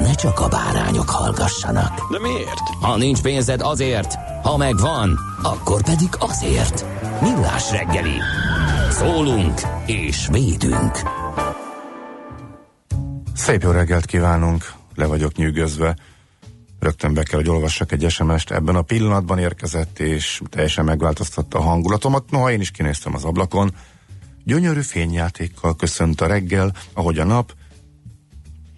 ne csak a bárányok hallgassanak. De miért? Ha nincs pénzed azért, ha megvan, akkor pedig azért. Millás reggeli. Szólunk és védünk. Szép jó reggelt kívánunk, le vagyok nyűgözve. Rögtön be kell, hogy olvassak egy SMS-t. Ebben a pillanatban érkezett, és teljesen megváltoztatta a hangulatomat. Noha én is kinéztem az ablakon. Gyönyörű fényjátékkal köszönt a reggel, ahogy a nap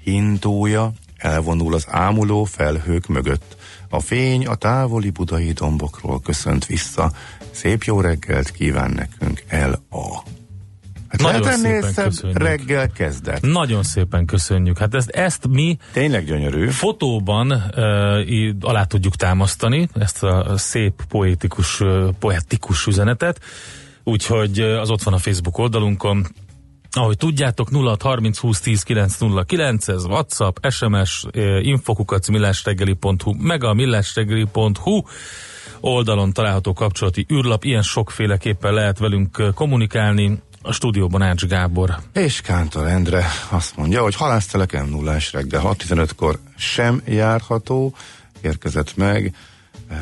hintója elvonul az ámuló felhők mögött. A fény a távoli budai dombokról köszönt vissza. Szép jó reggelt kíván nekünk el a. Hát Nagyon szépen köszönjük. reggel kezdett. Nagyon szépen köszönjük. Hát ezt, ezt mi Tényleg gyönyörű. fotóban uh, í- alá tudjuk támasztani, ezt a szép poétikus, uh, poetikus üzenetet, úgyhogy az ott van a Facebook oldalunkon. Ahogy tudjátok, 06 30 20 10 909, ez WhatsApp, SMS, uh, infokukac millásreggeli.hu, meg a millásreggeli.hu oldalon található kapcsolati űrlap, ilyen sokféleképpen lehet velünk uh, kommunikálni. A stúdióban Ács Gábor. És Kántor Endre azt mondja, hogy halásztelek m 0 reggel 6.15-kor sem járható, érkezett meg e,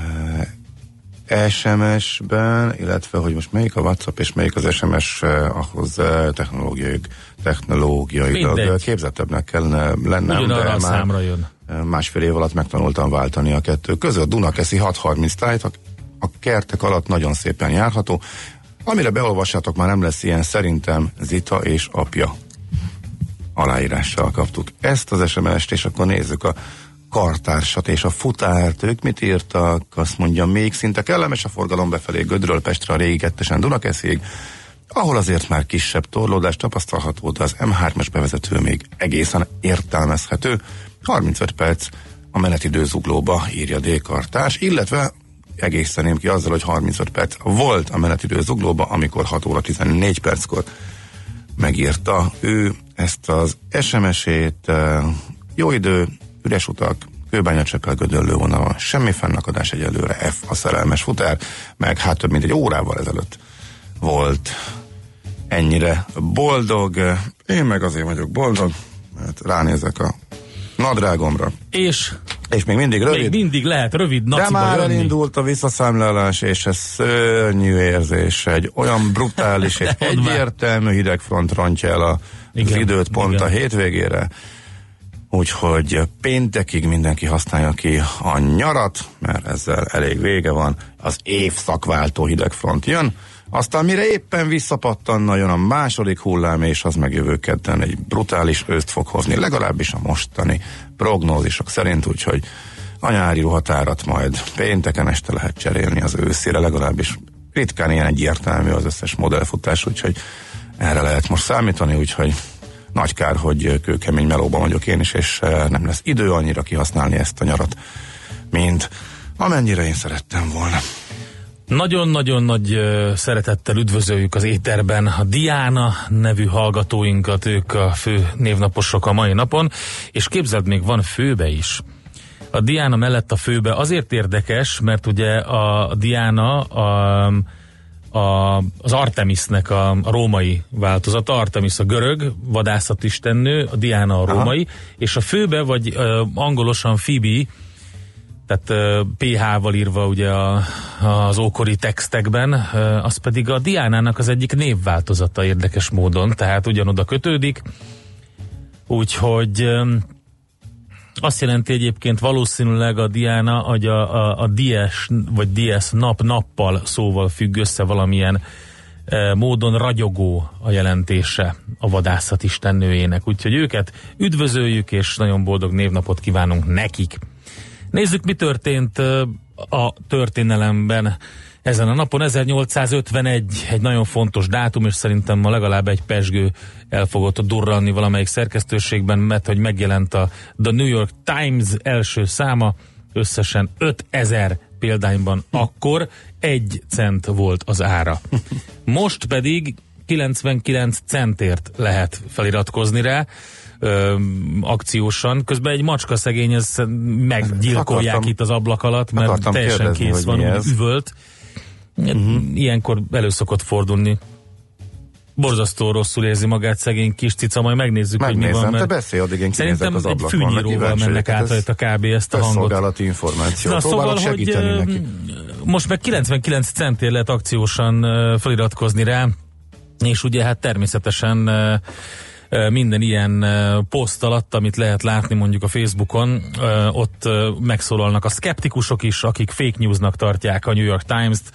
SMS-ben, illetve hogy most melyik a WhatsApp és melyik az SMS, eh, ahhoz eh, technológiai, technológiailag Mindegy. eh, képzettebbnek kellene lennem, Ugyanarra de a már számra jön. eh, másfél év alatt megtanultam váltani a kettő között. Dunakeszi 6.30 tájt, a, a kertek alatt nagyon szépen járható. Amire beolvassátok, már nem lesz ilyen, szerintem Zita és apja aláírással kaptuk ezt az SMS-t, és akkor nézzük a kartársat és a futárt. Ők mit írtak? Azt mondja, még szinte kellemes a forgalom befelé Gödről Pestre a régi kettesen Dunakeszig, ahol azért már kisebb torlódás tapasztalható, de az M3-as bevezető még egészen értelmezhető. 35 perc a menetidő zuglóba írja D-kartás, illetve egészeném ki azzal, hogy 35 perc volt a menetidő zuglóba, amikor 6 óra 14 perckor megírta ő ezt az SMS-ét, jó idő, üres utak, kőbánya csepel gödöllő vonalon, semmi fennakadás egyelőre, F a szerelmes futár, meg hát több mint egy órával ezelőtt volt ennyire boldog, én meg azért vagyok boldog, mert ránézek a nadrágomra, És és még mindig rövid, még mindig lehet rövid de már jönni. elindult a visszaszámlálás, és ez szörnyű érzés. Egy olyan brutális már. egyértelmű hidegfront rontja el a, az időt pont igen. a hétvégére. Úgyhogy péntekig mindenki használja ki a nyarat, mert ezzel elég vége van. Az évszakváltó hidegfront jön, aztán mire éppen visszapattanna, jön a második hullám, és az meg jövő kedden egy brutális őszt fog hozni, legalábbis a mostani prognózisok szerint, úgyhogy a nyári ruhatárat majd pénteken este lehet cserélni az őszére, legalábbis ritkán ilyen egyértelmű az összes modellfutás, úgyhogy erre lehet most számítani, úgyhogy nagy kár, hogy kőkemény melóban vagyok én is, és eh, nem lesz idő annyira kihasználni ezt a nyarat, mint amennyire én szerettem volna. Nagyon-nagyon nagy ö, szeretettel üdvözöljük az éterben a Diana nevű hallgatóinkat, ők a fő névnaposok a mai napon, és képzeld, még van főbe is. A Diana mellett a főbe azért érdekes, mert ugye a Diana a, a, az Artemisnek a, a római változata, Artemis a görög vadászatistennő, a Diana a római, és a főbe, vagy ö, angolosan Phoebe, tehát ö, PH-val írva ugye a, az ókori textekben, ö, az pedig a Diánának az egyik névváltozata érdekes módon, tehát ugyanoda kötődik, úgyhogy ö, azt jelenti egyébként valószínűleg a Diana, hogy a, a, a DS vagy DS nap-nappal szóval függ össze valamilyen e, módon ragyogó a jelentése a vadászat istennőjének. Úgyhogy őket üdvözöljük, és nagyon boldog névnapot kívánunk nekik. Nézzük, mi történt e, a történelemben. Ezen a napon 1851 egy nagyon fontos dátum, és szerintem ma legalább egy pesgő el fogott durranni valamelyik szerkesztőségben, mert hogy megjelent a The New York Times első száma, összesen 5000 példányban akkor egy cent volt az ára. Most pedig 99 centért lehet feliratkozni rá, ö, akciósan. Közben egy macska szegény, ez meggyilkolják Akartam- itt az ablak alatt, mert teljesen kérdezni, kész van, ez. üvölt. Uh-huh. Ilyenkor elő szokott fordulni. Borzasztó rosszul érzi magát szegény kis cica, majd megnézzük, hogy mi Megnézem, van. te Mert beszélj, addig én szerintem az egy ablakon. meg fűnyíróval mennek vagyok, át ez rajta kb. ezt a hangot. Közszolgálati információ. Na, Próbálok szóval, hogy segíteni ö, neki. most meg 99 centért lehet akciósan feliratkozni rá, és ugye hát természetesen minden ilyen poszt alatt, amit lehet látni mondjuk a Facebookon, ott megszólalnak a szkeptikusok is, akik fake newsnak tartják a New York Times-t,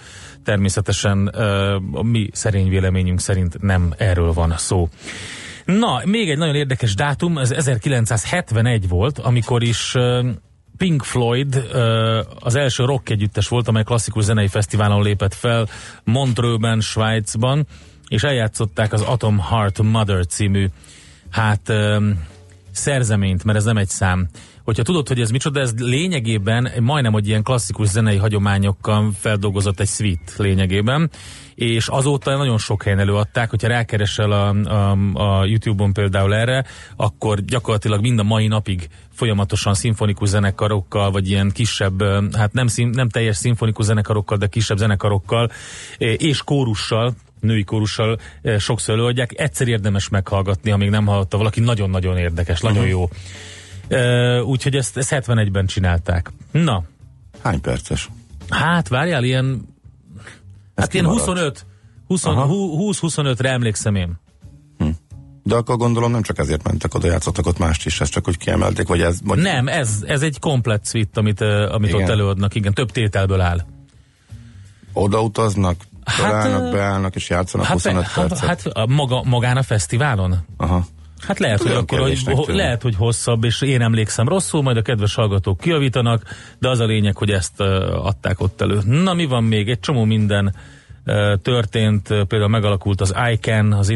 természetesen a mi szerény véleményünk szerint nem erről van szó. Na, még egy nagyon érdekes dátum, ez 1971 volt, amikor is Pink Floyd az első rock együttes volt, amely klasszikus zenei fesztiválon lépett fel Montreux-ben, Svájcban, és eljátszották az Atom Heart Mother című hát szerzeményt, mert ez nem egy szám. Hogyha tudod, hogy ez micsoda, ez lényegében majdnem, hogy ilyen klasszikus zenei hagyományokkal feldolgozott egy suite lényegében, és azóta nagyon sok helyen előadták, hogyha rákeresel a, a, a YouTube-on például erre, akkor gyakorlatilag mind a mai napig folyamatosan szimfonikus zenekarokkal, vagy ilyen kisebb, hát nem, szín, nem teljes szimfonikus zenekarokkal, de kisebb zenekarokkal, és kórussal, női kórussal eh, sokszor előadják. Egyszer érdemes meghallgatni, amíg nem hallotta valaki, nagyon-nagyon érdekes, nagyon jó. Uh, úgyhogy ezt, ezt 71-ben csinálták. Na, Hány perces? hát várjál, ilyen, hát ilyen kimaradt. 25, 20, Aha. 20-25-re emlékszem én. De akkor gondolom nem csak ezért mentek oda, játszottak ott mást is, ez csak hogy kiemelték, vagy ez... Vagy Nem, ez, ez egy komplett suite, amit, uh, amit Igen. ott előadnak, igen, több tételből áll. Oda utaznak, Hát, beállnak és játszanak Hát, 25 hát, percet. hát maga, magán a fesztiválon? Aha. Hát lehet, hogy akkor hogy, lehet, hogy hosszabb, és én emlékszem rosszul, majd a kedves hallgatók kiavítanak, de az a lényeg, hogy ezt uh, adták ott elő. Na, mi van még? Egy csomó minden történt, például megalakult az ICANN, az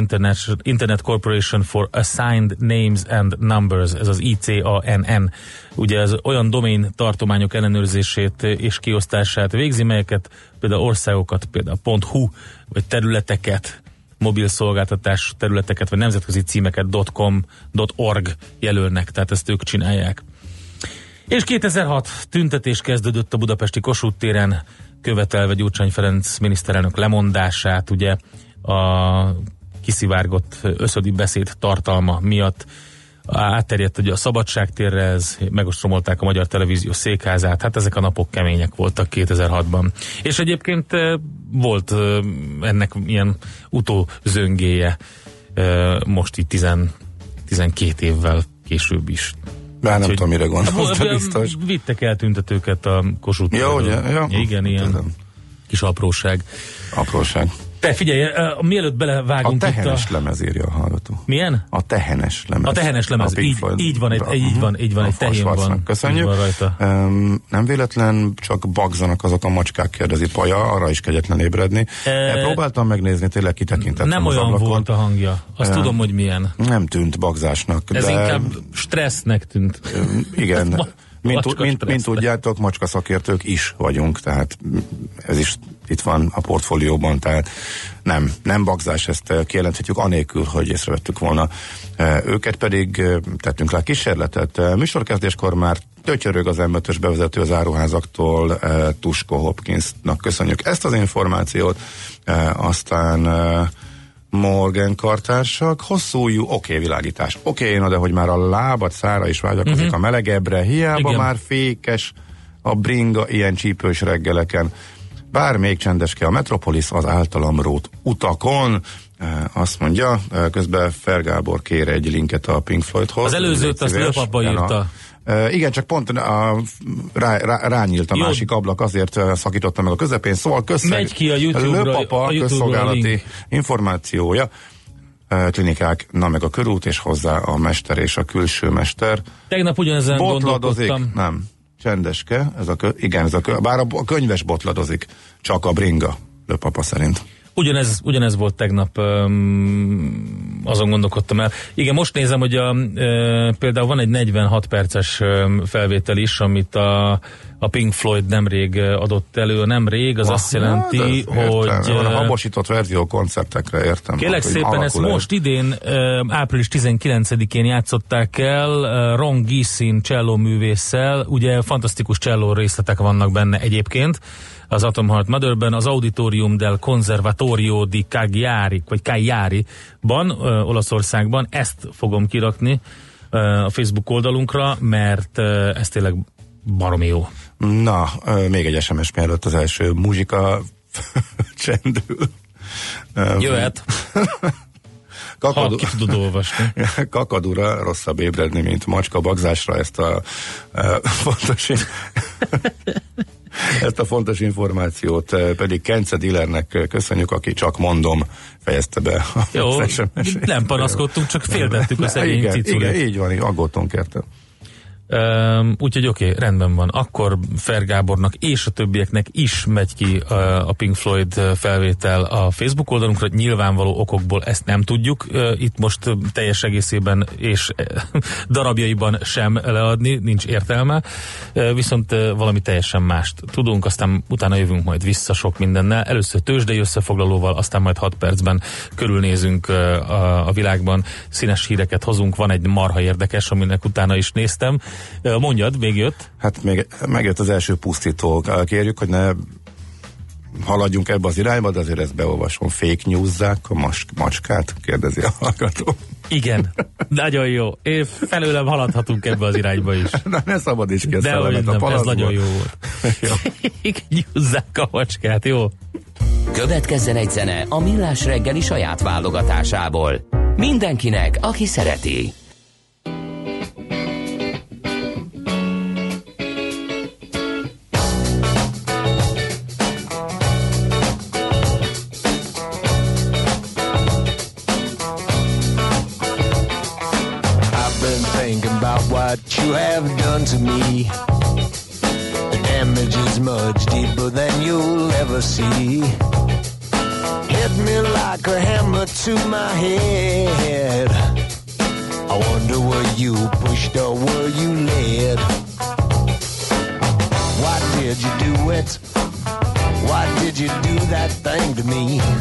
Internet Corporation for Assigned Names and Numbers, ez az ICANN. Ugye ez olyan domain tartományok ellenőrzését és kiosztását végzi, melyeket például országokat, például .hu, vagy területeket, mobil szolgáltatás területeket, vagy nemzetközi címeket .com, .org jelölnek, tehát ezt ők csinálják. És 2006 tüntetés kezdődött a budapesti Kossuth téren, követelve Gyurcsány Ferenc miniszterelnök lemondását, ugye a kiszivárgott összödi beszéd tartalma miatt átterjedt ugye a szabadságtérre, ez megostromolták a Magyar Televízió székházát, hát ezek a napok kemények voltak 2006-ban. És egyébként eh, volt eh, ennek ilyen utózöngéje eh, most itt 10, 12 évvel később is. Bár nem tudom, mire gondolsz, de biztos. Vittek el tüntetőket a Kossuth Ja, ugye? Ja. Igen, ilyen Tudom. kis apróság. Apróság. Te figyelj, eh, mielőtt A belevágunk itt tehenes a... lemez írja a hallgató. Milyen? A tehenes lemez. A tehenes lemez, A így- Floyd- így van, egy- így van, így van, A egy tehén van. Köszönjük. Van rajta. Um, nem véletlen, csak bagzanak azok a macskák, kérdezi Paja, arra is kegyetlen ébredni. E- Próbáltam megnézni, tényleg kitekintettem Nem olyan ablakon. volt a hangja. Azt Nem. tudom, hogy milyen. Nem tűnt bagzásnak, Ez de inkább stressznek tűnt. igen, Ma- mint, mint, mint tudjátok, macska szakértők is vagyunk, tehát ez is itt van a portfólióban, tehát nem, nem bagzás, ezt eh, kijelenthetjük anélkül, hogy észrevettük volna. Eh, Őket pedig eh, tettünk rá kísérletet. Műsorkezdéskor már tötyörög az m bevezető az áruházaktól, Tusko Hopkinsnak köszönjük ezt az információt, aztán Morgan kartársak, hosszú jú, oké, okay, világítás. Oké, okay, na de hogy már a lábad szára is vágyakozik uh-huh. a melegebbre, hiába. Igen. már fékes a bringa ilyen csípős reggeleken. Bár még csendeske a Metropolis az általam rót utakon, Eh, azt mondja, eh, közben Fer Gábor kér egy linket a Pink Floydhoz. Az előzőt azt Igen, írta. Uh, igen, csak pont a, rá, rá, rányílt a Jó. másik ablak, azért szakítottam meg a közepén, szóval közszeg, Megy ki a YouTube-ra, Lőpapa a közszolgálati információja, klinikák, na meg a körút, és hozzá a mester és a külső mester. Tegnap ugyanezen Botladozik, gondolkodtam. nem, csendeske, ez a kö, igen, ez a kö, bár a, a könyves botladozik, csak a bringa, Lőpapa szerint. Ugyanez, ugyanez volt tegnap, öm, azon gondolkodtam el. Igen, most nézem, hogy a, ö, például van egy 46 perces felvétel is, amit a, a Pink Floyd nemrég adott elő. Nemrég, az azt jelenti, Hát, ez hogy... Értem, a habosított verzió koncertekre, értem. Kérlek hogy szépen, ezt el. most idén, április 19-én játszották el Ron Gissin cselló művésszel, ugye fantasztikus cselló részletek vannak benne egyébként, az Atom Heart Motherben, az Auditorium del Conservatorio di Cagliari, vagy Cagliari-ban, Olaszországban, ezt fogom kirakni a Facebook oldalunkra, mert ez tényleg baromi jó. Na, még egy SMS mielőtt az első muzsika csendül. Jöhet, ha Kakadu, ki tudod olvasni. kakadura rosszabb ébredni, mint macska bagzásra ezt a, a fontos ezt a fontos információt pedig Kence Dillernek köszönjük, aki csak mondom fejezte be a Jó, nem panaszkodtunk, csak féltettük a szegény igen, ciculit. igen, így van, így aggódtunk érte. Um, úgyhogy oké, okay, rendben van. Akkor Fer Gábornak és a többieknek is megy ki uh, a Pink Floyd felvétel a Facebook oldalunkra. Nyilvánvaló okokból ezt nem tudjuk uh, itt most teljes egészében és darabjaiban sem leadni, nincs értelme. Uh, viszont uh, valami teljesen mást tudunk, aztán utána jövünk majd vissza sok mindennel. Először tőzsdei összefoglalóval, aztán majd 6 percben körülnézünk uh, a, a világban, színes híreket hozunk. Van egy marha érdekes, aminek utána is néztem. Mondjad, még jött? Hát még megjött az első pusztító. Kérjük, hogy ne haladjunk ebbe az irányba, de azért ezt beolvasom. Fake newzzák a mas- macskát? Kérdezi a hallgató. Igen, nagyon jó. Én felőlem haladhatunk ebbe az irányba is. Na, ne szabadíts ki a De hogy szellemet a nem, ez nagyon jó volt. Nyúzzák a macskát, jó? Következzen egy zene a Millás reggeli saját válogatásából. Mindenkinek, aki szereti. Hammer to my head. I wonder were you pushed or were you led? Why did you do it? Why did you do that thing to me?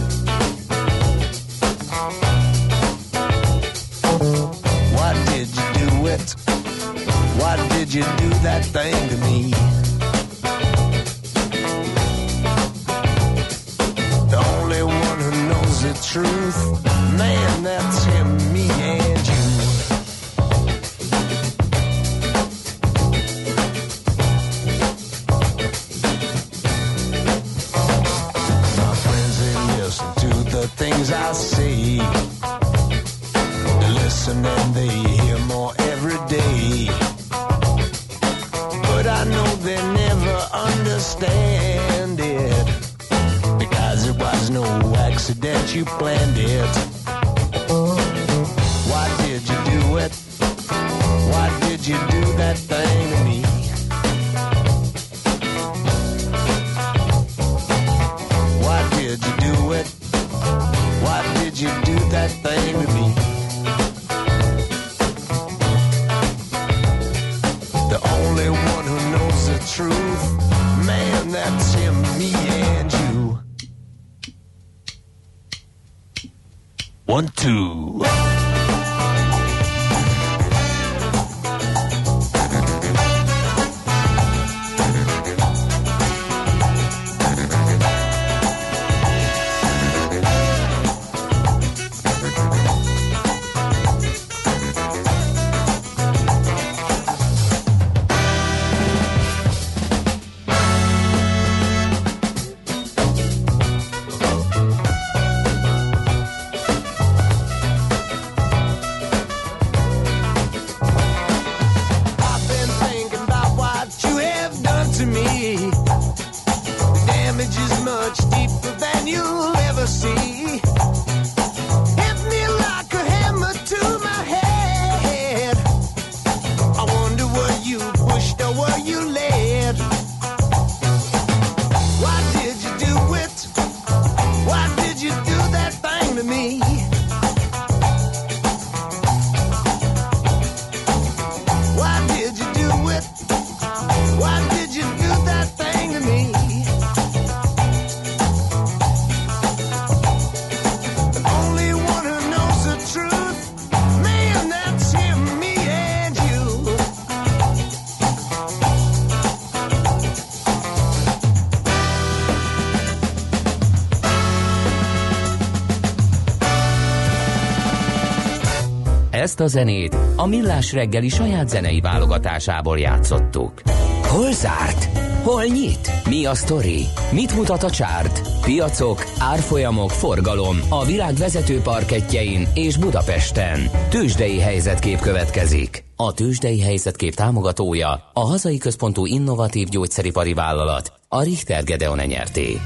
A zenét a Millás reggeli saját zenei válogatásából játszottuk. Hol zárt? Hol nyit? Mi a sztori? Mit mutat a csárt? Piacok, árfolyamok, forgalom a világ vezető parketjein és Budapesten. Tősdei helyzetkép következik. A Tősdei helyzetkép támogatója a hazai központú innovatív gyógyszeripari vállalat, a Richter Gedeon nyerté.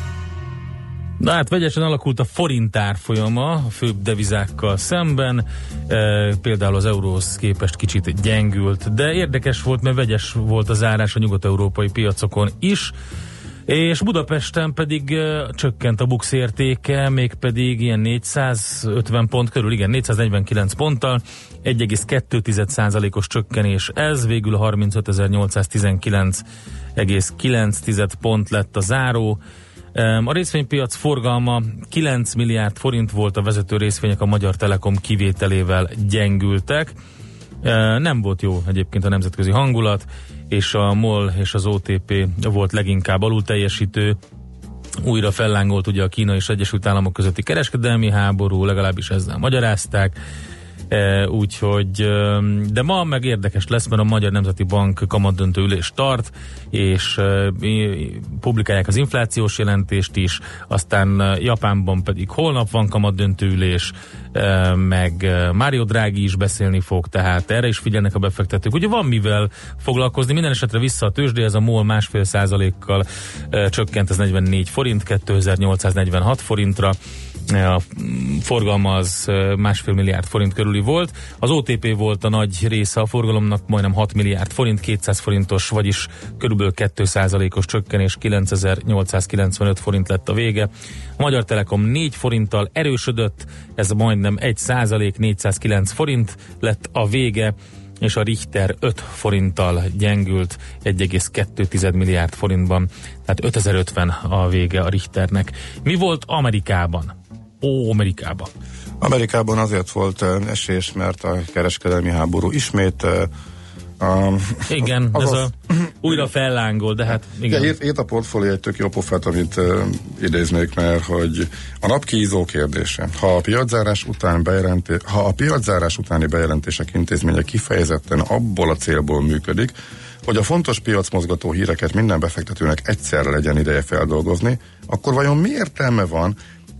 Na hát vegyesen alakult a forint árfolyama a főbb devizákkal szemben, e, például az euróhoz képest kicsit gyengült, de érdekes volt, mert vegyes volt a zárás a nyugat-európai piacokon is, és Budapesten pedig e, csökkent a bux értéke, mégpedig ilyen 450 pont körül, igen, 449 ponttal, 1,2%-os csökkenés. Ez, végül 35.819,9 pont lett a záró, a részvénypiac forgalma 9 milliárd forint volt, a vezető részvények a Magyar Telekom kivételével gyengültek. Nem volt jó egyébként a nemzetközi hangulat, és a MOL és az OTP volt leginkább alul teljesítő, újra fellángolt ugye a Kína és Egyesült Államok közötti kereskedelmi háború, legalábbis ezzel magyarázták E, úgyhogy, de ma meg érdekes lesz, mert a Magyar Nemzeti Bank kamadöntő ülés tart, és publikálják az inflációs jelentést is, aztán Japánban pedig holnap van kamadöntő ülés, meg Mário Drági is beszélni fog, tehát erre is figyelnek a befektetők. Ugye van mivel foglalkozni, minden esetre vissza a tőzsdé, ez a MOL másfél százalékkal csökkent, ez 44 forint, 2846 forintra, a forgalma az másfél milliárd forint körüli volt. Az OTP volt a nagy része a forgalomnak, majdnem 6 milliárd forint, 200 forintos, vagyis körülbelül 2%-os csökkenés, 9895 forint lett a vége. A Magyar Telekom 4 forinttal erősödött, ez majdnem 1 százalék, 409 forint lett a vége és a Richter 5 forinttal gyengült 1,2 milliárd forintban, tehát 5050 a vége a Richternek. Mi volt Amerikában? Ó, Amerikában. Amerikában azért volt esés, mert a kereskedelmi háború ismét Um, igen, az ez az, a újra fellángol, de hát igen. Itt, itt a portfólió egy tök jó pofát, amit uh, idéznék, mert hogy a nap kízó kérdése. Ha a piaczárás után bejelenté, ha a piaczárás utáni bejelentések intézménye kifejezetten abból a célból működik, hogy a fontos piacmozgató híreket minden befektetőnek egyszerre legyen ideje feldolgozni, akkor vajon mi értelme van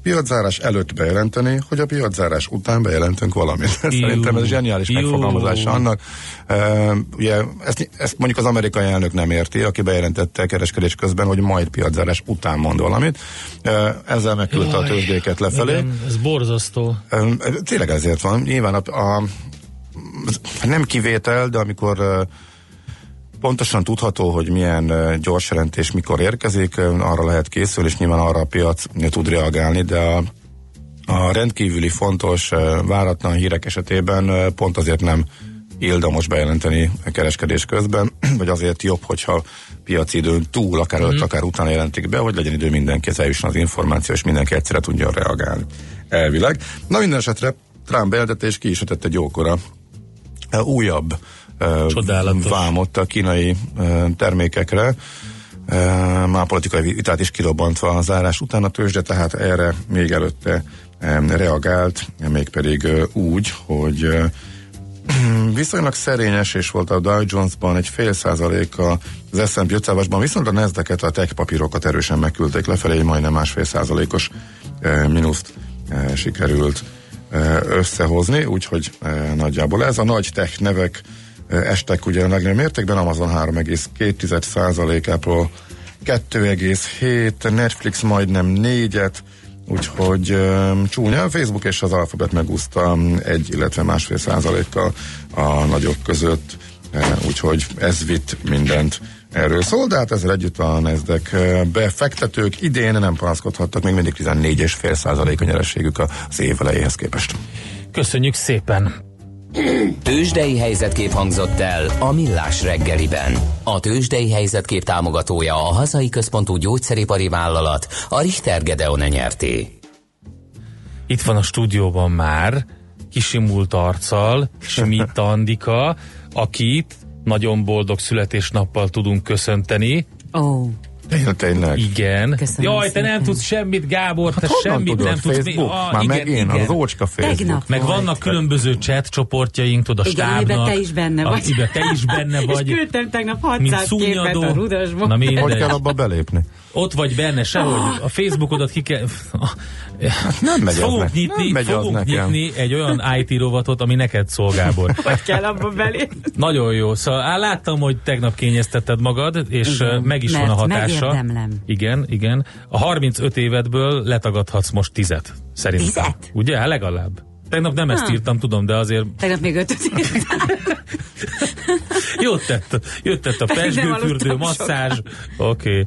piaczárás előtt bejelenteni, hogy a piaczárás után bejelentünk valamit. Szerintem ez zseniális megfogalmazása annak. Uh, ugye ezt, ezt mondjuk az amerikai elnök nem érti, aki bejelentette kereskedés közben, hogy majd piaczárás után mond valamit. Uh, ezzel megküldte a tőzsdéket lefelé. Igen, ez borzasztó. Uh, tényleg ezért van. Nyilván a, a nem kivétel, de amikor pontosan tudható, hogy milyen gyors jelentés mikor érkezik, arra lehet készülni, és nyilván arra a piac tud reagálni, de a, a rendkívüli fontos, váratlan hírek esetében pont azért nem illamos bejelenteni a kereskedés közben, vagy azért jobb, hogyha piaci időn túl, akár előtt, mm. akár utána jelentik be, hogy legyen idő mindenki, eljusson az információ, és mindenki egyszerre tudja reagálni. Elvileg. Na minden esetre Trump bejelentés ki is egy jókora újabb Csodálatos. vámot a kínai termékekre, már politikai vitát is kirobbantva a zárás után a tőzsde, tehát erre még előtte reagált, mégpedig úgy, hogy viszonylag szerényes és volt a Dow Jones-ban egy fél százaléka az S&P 500-ban, viszont a nasdaq a tech papírokat erősen megküldték lefelé, majdnem másfél százalékos mínuszt sikerült összehozni, úgyhogy nagyjából ez a nagy tech nevek estek ugye a legnagyobb mértékben, Amazon 3,2 Apple 2,7, Netflix majdnem 4-et, úgyhogy csúnya. A Facebook és az Alphabet megúszta egy, illetve másfél százalékkal a nagyok között, úgyhogy ez vitt mindent erről szól, de hát ezzel együtt a Nasdaq befektetők idén nem panaszkodhattak, még mindig 14,5 százalék a nyerességük az év elejéhez képest. Köszönjük szépen! Tőzsdei helyzetkép hangzott el a Millás reggeliben. A Tőzsdei helyzetkép támogatója a hazai központú gyógyszeripari vállalat, a Richter Gedeon nyerté. Itt van a stúdióban már, kisimult arccal, Schmidt Andika, akit nagyon boldog születésnappal tudunk köszönteni. Oh. Tényleg, tényleg. Igen. Köszönöm Jaj, te nem tudsz semmit, Gábor, te Hát honnan semmit tudod? nem tudsz. Facebook? Ah, Már igen, meg én, igen. az ócska Facebook. Tegnap Meg volt. vannak különböző chat csoportjaink, tudod, a Igen, stábnak. te is benne vagy. Amiben te is benne vagy. És küldtem tegnap mint 600 képet a rudasból. Na. Hogy kell abba belépni? Ott vagy benne, sehogy. A Facebookodat ki kell... Nem megy az fogunk nekem. nyitni, Nem megy az fogunk nekem. nyitni egy olyan IT rovatot, ami neked szól, Gábor. Hogy kell abba belé? Nagyon jó. Szóval á, láttam, hogy tegnap kényeztetted magad, és Igen, meg is van a hatása. megérdemlem. Igen, igen. A 35 évedből letagadhatsz most tizet, szerintem. Tizet? Ugye? Hát legalább. Tegnap nem ezt Ah. írtam, tudom, de azért Tegnap még ötöt jót tett, jót tett a pesgőfürdő, masszázs. Oké. Okay.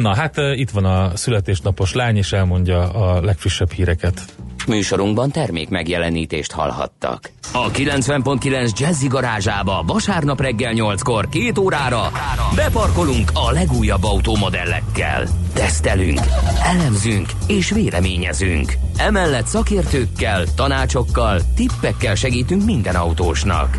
Na, hát eh, itt van a születésnapos lány, és elmondja a legfrissebb híreket. Műsorunkban termék megjelenítést hallhattak. A 90.9 Jazzy garázsába vasárnap reggel 8-kor két órára beparkolunk a legújabb automodellekkel. Tesztelünk, elemzünk és véleményezünk. Emellett szakértőkkel, tanácsokkal, tippekkel segítünk minden autósnak.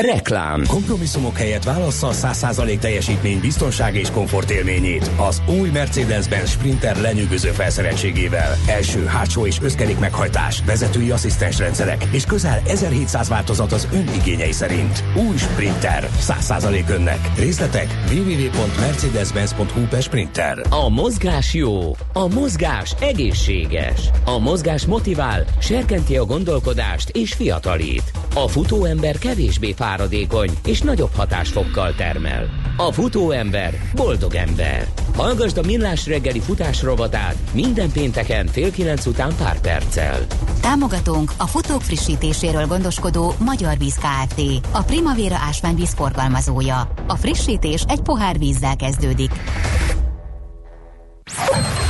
Reklám. Kompromisszumok helyett válassza a 100% teljesítmény, biztonság és komfort élményét. Az új Mercedes-Benz Sprinter lenyűgöző felszereltségével. Első, hátsó és összkerék meghajtás, vezetői asszisztens rendszerek és közel 1700 változat az ön igényei szerint. Új Sprinter. 100% önnek. Részletek www.mercedes-benz.hu per Sprinter. A mozgás jó, a mozgás egészséges. A mozgás motivál, serkenti a gondolkodást és fiatalít. A futóember kevésbé fáradékony és nagyobb hatásfokkal termel. A futóember boldog ember. Hallgasd a Millás reggeli futás rovatát minden pénteken fél kilenc után pár perccel. Támogatónk a futók frissítéséről gondoskodó Magyar Víz Kft. A Primavera ásványvíz forgalmazója. A frissítés egy pohár vízzel kezdődik.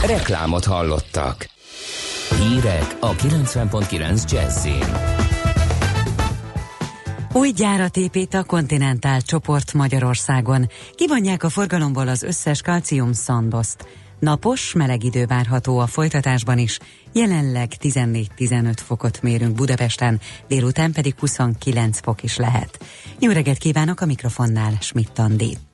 Reklámot hallottak. Hírek a 90.9 Jazzin. Új gyárat épít a Continental csoport Magyarországon. Kivonják a forgalomból az összes kalcium szandoszt. Napos, meleg idő várható a folytatásban is. Jelenleg 14-15 fokot mérünk Budapesten, délután pedig 29 fok is lehet. Jó reggelt kívánok a mikrofonnál, Schmidt Andi.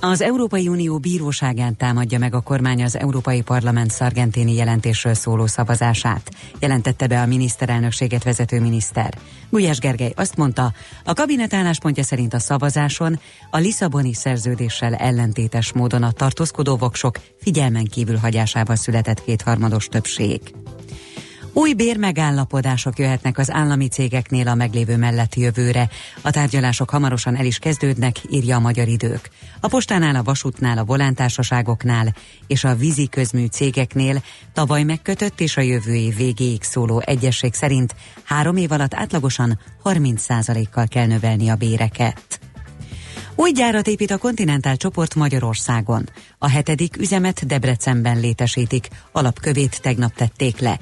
Az Európai Unió bíróságán támadja meg a kormány az Európai Parlament szargentini jelentésről szóló szavazását, jelentette be a miniszterelnökséget vezető miniszter. Gulyás Gergely azt mondta, a kabinet álláspontja szerint a szavazáson a Lisszaboni szerződéssel ellentétes módon a tartózkodó voksok figyelmen kívül hagyásával született kétharmados többség. Új bérmegállapodások jöhetnek az állami cégeknél a meglévő mellett jövőre. A tárgyalások hamarosan el is kezdődnek, írja a Magyar Idők. A postánál, a vasútnál, a volántársaságoknál és a vízi közmű cégeknél tavaly megkötött és a jövő év végéig szóló egyesség szerint három év alatt átlagosan 30%-kal kell növelni a béreket. Új gyárat épít a Continental csoport Magyarországon. A hetedik üzemet Debrecenben létesítik, alapkövét tegnap tették le.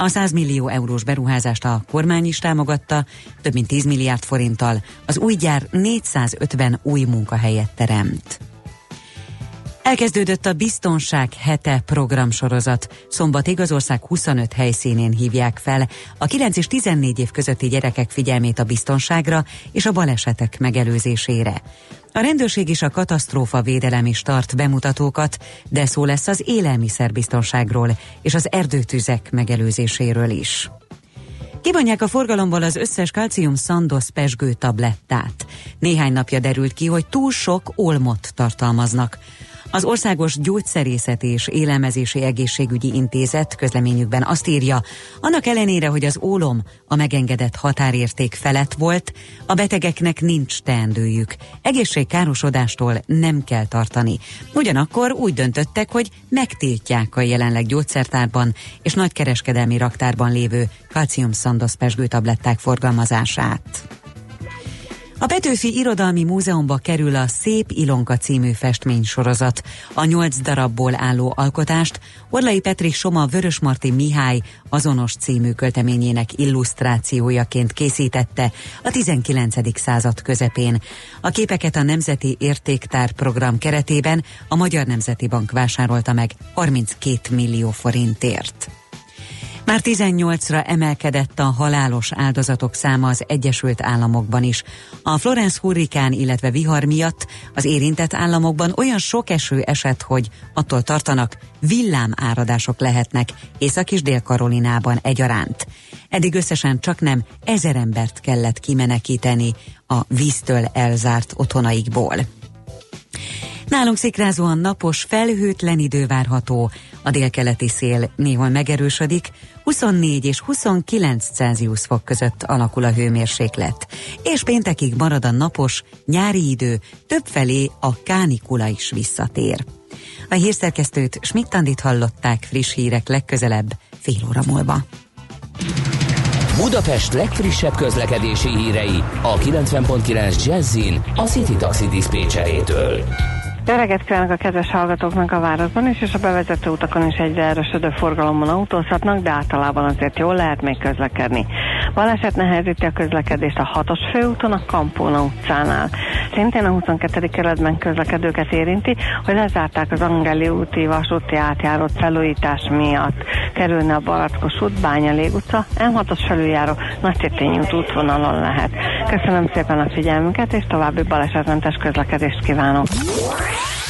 A 100 millió eurós beruházást a kormány is támogatta, több mint 10 milliárd forinttal. Az új gyár 450 új munkahelyet teremt. Elkezdődött a Biztonság hete programsorozat. Szombatig az ország 25 helyszínén hívják fel a 9 és 14 év közötti gyerekek figyelmét a biztonságra és a balesetek megelőzésére. A rendőrség és a katasztrófa védelem is tart bemutatókat, de szó lesz az élelmiszerbiztonságról és az erdőtüzek megelőzéséről is. Kivonják a forgalomból az összes kalcium szandosz pesgő tablettát. Néhány napja derült ki, hogy túl sok olmot tartalmaznak. Az Országos Gyógyszerészeti és Élelmezési Egészségügyi Intézet közleményükben azt írja, annak ellenére, hogy az ólom a megengedett határérték felett volt, a betegeknek nincs teendőjük. Egészségkárosodástól nem kell tartani. Ugyanakkor úgy döntöttek, hogy megtiltják a jelenleg gyógyszertárban és nagykereskedelmi raktárban lévő kalcium szandosz pesgő tabletták forgalmazását. A Petőfi Irodalmi Múzeumba kerül a Szép Ilonka című festménysorozat. A nyolc darabból álló alkotást Orlai Petri Soma Vörösmarty Mihály azonos című költeményének illusztrációjaként készítette a 19. század közepén. A képeket a Nemzeti Értéktár program keretében a Magyar Nemzeti Bank vásárolta meg 32 millió forintért. Már 18-ra emelkedett a halálos áldozatok száma az Egyesült Államokban is. A Florence hurrikán, illetve vihar miatt az érintett államokban olyan sok eső esett, hogy attól tartanak, villámáradások lehetnek Észak- és Dél-Karolinában egyaránt. Eddig összesen csak nem ezer embert kellett kimenekíteni a víztől elzárt otthonaikból. Nálunk szikrázóan napos, felhőtlen idő várható, a délkeleti szél néhol megerősödik, 24 és 29 Celsius fok között alakul a hőmérséklet, és péntekig marad a napos, nyári idő, többfelé a kánikula is visszatér. A hírszerkesztőt Schmidt-Tandit hallották friss hírek legközelebb, fél óra múlva. Budapest legfrissebb közlekedési hírei a 90.9 Jazzin a City Taxi Dispécsejétől. Jó reggelt kívánok a kedves hallgatóknak a városban is, és a bevezető utakon is egyre erősödő forgalomban autózhatnak, de általában azért jól lehet még közlekedni. Baleset nehezíti a közlekedést a 6-os főúton, a Kampóna utcánál. Szintén a 22. kerületben közlekedőket érinti, hogy lezárták az Angeli úti vasúti átjárót felújítás miatt. Kerülne a Barackos út, Bányalég utca, M6-os felüljáró, Nagy út útvonalon lehet. Köszönöm szépen a figyelmüket, és további balesetmentes közlekedést kívánok.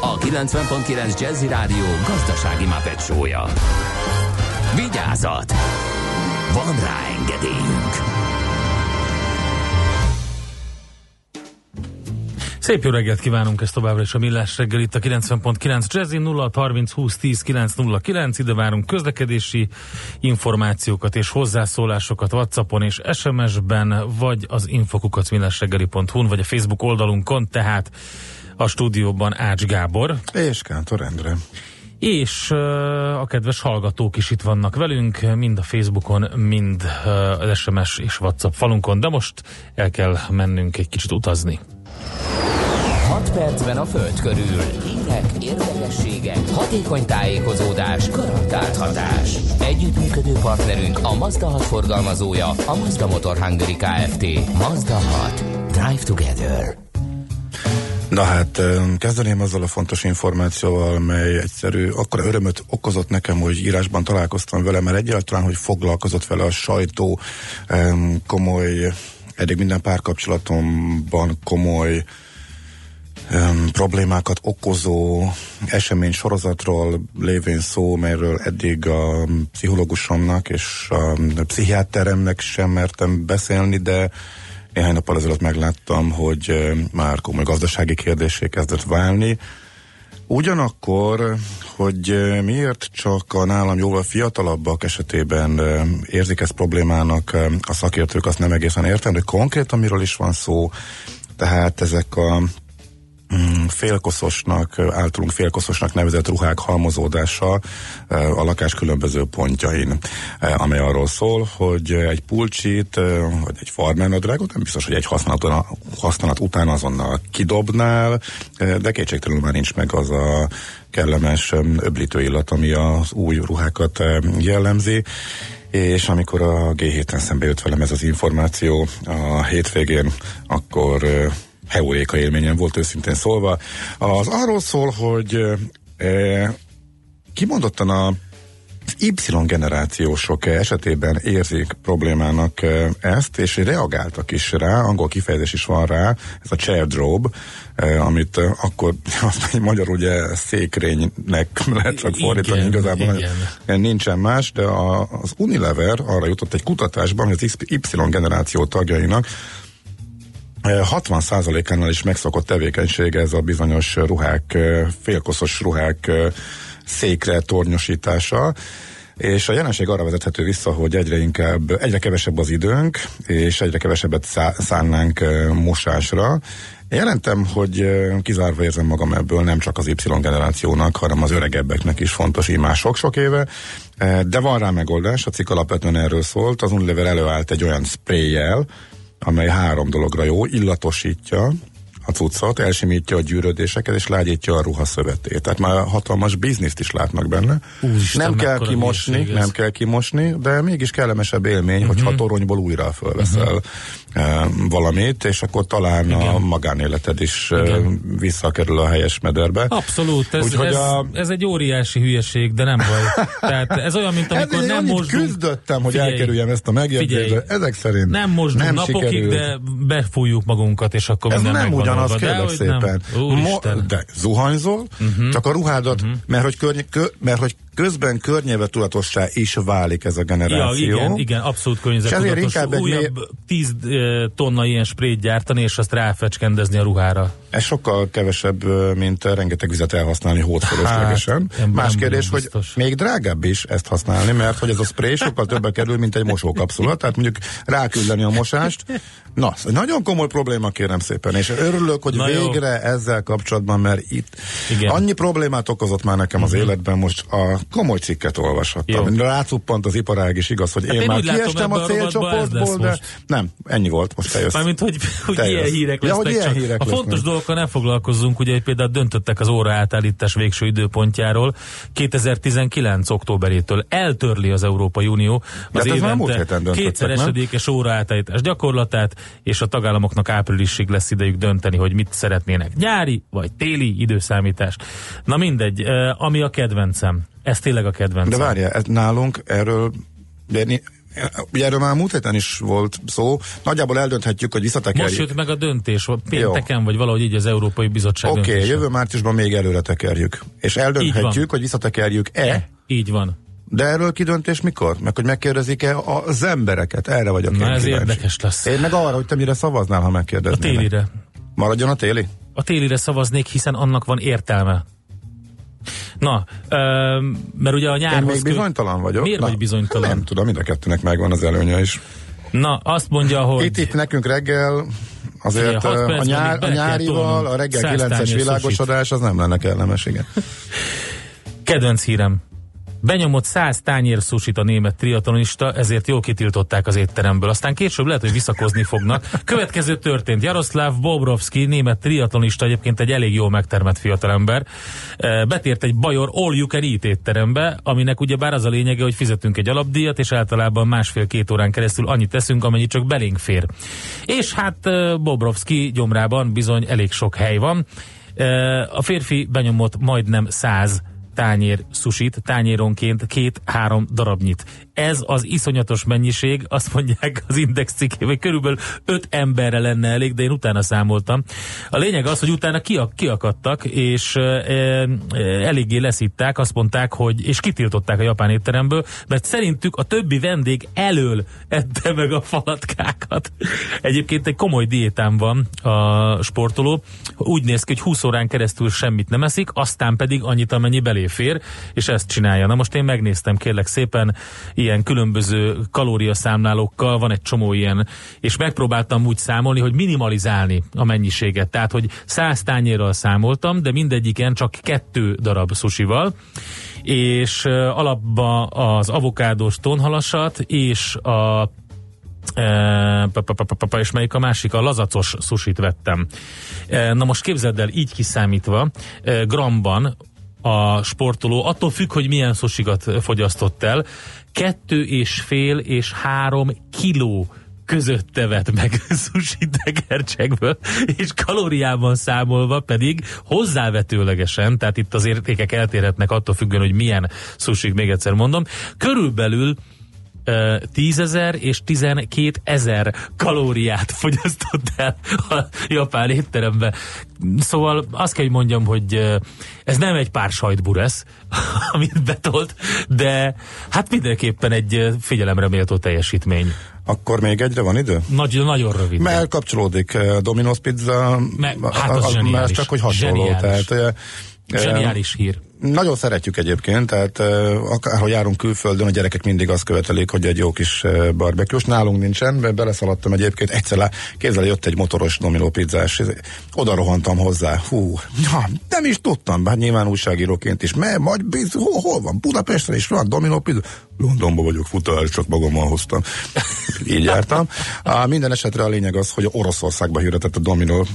a 90.9 Jazzy Rádió gazdasági mapetsója. Vigyázat! Van rá engedélyünk! Szép jó reggelt kívánunk ezt továbbra is a Millás reggel itt a 90.9 Jazzy 0 30 20 10 909 ide várunk közlekedési információkat és hozzászólásokat Whatsappon és SMS-ben vagy az infokukacmillásreggeli.hu-n vagy a Facebook oldalunkon, tehát a stúdióban Ács Gábor. És Kántor Endre. És a kedves hallgatók is itt vannak velünk, mind a Facebookon, mind az SMS és WhatsApp falunkon, de most el kell mennünk egy kicsit utazni. 6 percben a Föld körül. Hírek, érdekességek, hatékony tájékozódás, garantált hatás. Együttműködő partnerünk a Mazda 6 forgalmazója, a Mazda Motor Hungary Kft. Mazda 6. Drive Together. Na hát, kezdeném azzal a fontos információval, mely egyszerű, akkor örömöt okozott nekem, hogy írásban találkoztam vele, mert egyáltalán, hogy foglalkozott vele a sajtó, komoly, eddig minden párkapcsolatomban komoly problémákat okozó esemény sorozatról lévén szó, melyről eddig a pszichológusomnak és a pszichiáteremnek sem mertem beszélni, de néhány nappal ezelőtt megláttam, hogy már komoly gazdasági kérdésé kezdett válni. Ugyanakkor, hogy miért csak a nálam jóval fiatalabbak esetében érzik ezt problémának a szakértők, azt nem egészen értem, de konkrétan miről is van szó, tehát ezek a félkoszosnak, általunk félkoszosnak nevezett ruhák halmozódása a lakás különböző pontjain, amely arról szól, hogy egy pulcsit, vagy egy farmernadrágot, nem biztos, hogy egy használat, használat után azonnal kidobnál, de kétségtelenül már nincs meg az a kellemes öblítő illat, ami az új ruhákat jellemzi. És amikor a G7-en szembe jött velem ez az információ a hétvégén, akkor heuréka élményem volt őszintén szólva. Az arról szól, hogy e, kimondottan a Y generációsok esetében érzik problémának ezt, és reagáltak is rá, angol kifejezés is van rá, ez a chair drobe, amit akkor azt magyarul ugye székrénynek lehet csak fordítani, igen, igazából igen. nincsen más, de az Unilever arra jutott egy kutatásban, hogy az Y generáció tagjainak 60%-ánál is megszokott tevékenysége ez a bizonyos ruhák, félkoszos ruhák székre tornyosítása, és a jelenség arra vezethető vissza, hogy egyre inkább, egyre kevesebb az időnk, és egyre kevesebbet szánnánk mosásra. Jelentem, hogy kizárva érzem magam ebből nem csak az Y generációnak, hanem az öregebbeknek is fontos így sok-sok éve, de van rá megoldás, a cikk alapvetően erről szólt, az Unilever előállt egy olyan sprayjel, amely három dologra jó, illatosítja a cuccot, elsimítja a gyűrödéseket, és lágyítja a ruhaszövetét. Tehát már hatalmas bizniszt is látnak benne. Úristen, nem kell kimosni, nem kell kimosni, de mégis kellemesebb élmény, uh-huh. hogyha toronyból újra fölveszel uh-huh valamit, és akkor talán Igen. a magánéleted is Igen. visszakerül a helyes mederbe. Abszolút, ez, ez, a... ez egy óriási hülyeség, de nem baj. Tehát ez olyan, mint amikor nem mosdunk... küzdöttem, hogy figyelj, elkerüljem ezt a megjegyzést, de ezek szerint nem mosdunk nem napokig, sikerült. de befújjuk magunkat, és akkor ez nem ugyanaz, kérlek szépen. Mo- de zuhanyzol, uh-huh. csak a ruhádat, uh-huh. mert hogy, körny- kö- mert hogy közben környezetudatossá is válik ez a generáció. Ja, igen, igen, abszolút környezettudatos. Újabb mély... 10 tonna ilyen sprayt gyártani, és azt ráfecskendezni a ruhára. Ez sokkal kevesebb, mint rengeteg vizet elhasználni hótfölöslegesen. Hát, Más kérdés, hogy biztos. még drágább is ezt használni, mert hogy ez a spray sokkal többe kerül, mint egy mosókapszula, tehát mondjuk ráküldeni a mosást. Na, nagyon komoly probléma kérem szépen, és örülök, hogy Na végre jó. ezzel kapcsolatban, mert itt Igen. annyi problémát okozott már nekem az mhm. életben most a komoly cikket olvashattam. Jó. Rácuppant az iparág is, igaz, hogy Hát én, én már kiestem a célcsoportból, de most. nem, ennyi volt, most te jössz. Mármint, hogy, hogy Te ilyen jössz. hírek Ja, lesznek hogy ilyen hírek a fontos dolgokkal ne foglalkozzunk, ugye például döntöttek az óra átállítás végső időpontjáról 2019. októberétől. Eltörli az Európai Unió az hát már múlt évente kétszer nem? esedékes óra átállítás gyakorlatát, és a tagállamoknak áprilisig lesz idejük dönteni, hogy mit szeretnének. Nyári vagy téli időszámítás. Na mindegy, eh, ami a kedvencem. Ez tényleg a kedvencem. De várjál, ez nálunk erről de, ugye erről már múlt héten is volt szó, nagyjából eldönthetjük, hogy Most visszatekerjük. jött meg a döntés, pénteken, vagy valahogy így az Európai Bizottság Oké, okay, jövő márciusban még előre tekerjük. És eldönthetjük, hogy visszatekerjük-e. Így van. De erről kidöntés mikor? Meg hogy megkérdezik-e az embereket? Erre vagyok Na én ez kíváncsi. érdekes lesz. Én meg arra, hogy te mire szavaznál, ha A megkérdeznél. télire. Maradjon a téli? A télire szavaznék, hiszen annak van értelme. Na, ö, mert ugye a Én nyárhoz... még kö- bizonytalan vagyok. Miért Na, vagy bizonytalan? Nem tudom, mind a kettőnek megvan az előnye is. Na, azt mondja, hogy... Itt, itt nekünk reggel azért Figyelj, a, nyár, még a nyárival, a reggel száz 9-es tányér világosodás az nem lenne kellemes, igen. Kedvenc hírem. Benyomott száz tányér susit a német triatlonista, ezért jól kitiltották az étteremből. Aztán később lehet, hogy visszakozni fognak. Következő történt. Jaroszláv Bobrovski, német triatlonista, egyébként egy elég jól megtermett fiatalember, eh, betért egy Bajor All You Can Eat étterembe, aminek ugye bár az a lényege, hogy fizetünk egy alapdíjat, és általában másfél-két órán keresztül annyit teszünk, amennyi csak belénk fér. És hát eh, Bobrovski gyomrában bizony elég sok hely van. Eh, A férfi benyomott majdnem száz tányér susit, tányéronként két-három darabnyit. Ez az iszonyatos mennyiség, azt mondják az index cikkében, körülbelül öt emberre lenne elég, de én utána számoltam. A lényeg az, hogy utána kiak, kiakadtak, és e, e, eléggé leszitták, azt mondták, hogy, és kitiltották a japán étteremből, mert szerintük a többi vendég elől ette meg a falatkákat. Egyébként egy komoly diétám van a sportoló, úgy néz ki, hogy 20 órán keresztül semmit nem eszik, aztán pedig annyit, amennyi beléfér, és ezt csinálja. Na most én megnéztem kérlek szépen ilyen különböző kalóriaszámlálókkal, van egy csomó ilyen, és megpróbáltam úgy számolni, hogy minimalizálni a mennyiséget. Tehát, hogy 100 tányérral számoltam, de mindegyiken csak kettő darab susival, és alapba az avokádós tonhalasat és a és melyik a másik? A lazacos susit vettem. Na most képzeld el, így kiszámítva, gramban a sportoló, attól függ, hogy milyen susigat fogyasztott el, kettő és fél és három kiló között tevet meg sushi tekercsekből, és kalóriában számolva pedig hozzávetőlegesen, tehát itt az értékek eltérhetnek attól függően, hogy milyen sushi, még egyszer mondom, körülbelül 10 ezer és 12 ezer kalóriát fogyasztott el a japán étteremben. Szóval azt kell, hogy mondjam, hogy ez nem egy pár sajtburesz, amit betolt, de hát mindenképpen egy figyelemre méltó teljesítmény. Akkor még egyre van idő? Nagy, nagyon rövid. Mert kapcsolódik Domino's Pizza, Me- hát az a- a- zseniális. mert csak hogy hasonló. Zseniális. Tehát, eh, eh, Zseniális hír. Nagyon szeretjük egyébként, tehát akárhol járunk külföldön, a gyerekek mindig azt követelik, hogy egy jó kis barbecue nálunk nincsen, be- beleszaladtam egyébként, egyszer kézzel jött egy motoros dominó pizzás, oda rohantam hozzá, hú, ja, nem is tudtam, hát nyilván újságíróként is, mert majd biz, hol, hol van, Budapesten is van dominó pizza, Londonban vagyok futár, csak magammal hoztam. Így jártam. Uh, minden esetre a lényeg az, hogy Oroszországba hirdetett a uh,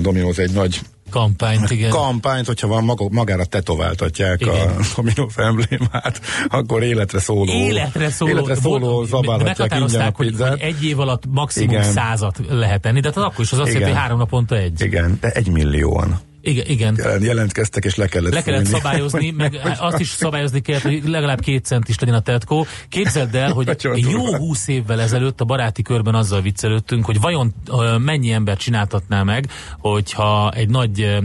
Domino's egy nagy Kampányt, igen. kampányt, hogyha van maga, magára tetováltatják Igen. a Domino emblémát, akkor életre szóló, Életre szóló, életre szóló zabálhatják ingyen a pizzát. hogy egy év alatt maximum Igen. százat lehet tenni, de akkor is az azt jelenti, hogy három naponta egy. Igen, de egy millióan Igen, igen. Jelen- jelentkeztek, és le kellett Le kellett fújni. szabályozni, meg azt is szabályozni kellett, hogy legalább két centis legyen a tetkó. Képzeld el, hogy jó húsz évvel ezelőtt a baráti körben azzal viccelődtünk, hogy vajon mennyi ember csináltatná meg, hogyha egy nagy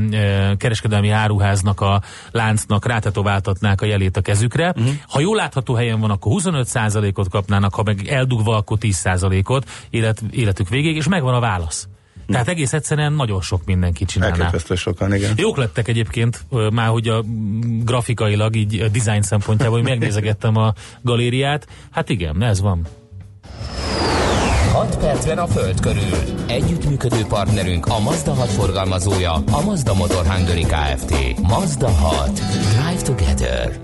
kereskedelmi áruháznak a láncnak rátetováltatnák a jelét a kezükre. Uh-huh. Ha jól látható helyen van, akkor 25%-ot kapnának, ha meg eldugva, akkor 10%-ot élet, életük végéig, és megvan a válasz. Tehát egész egyszerűen nagyon sok mindenki csinálná. Elképesztő sokan, igen. Jók lettek egyébként, már hogy a grafikailag, így a design szempontjából, hogy megnézegettem a galériát. Hát igen, ez van. 6 percben a Föld körül. Együttműködő partnerünk a Mazda 6 forgalmazója, a Mazda Motor Hungary Kft. Mazda 6. Drive together.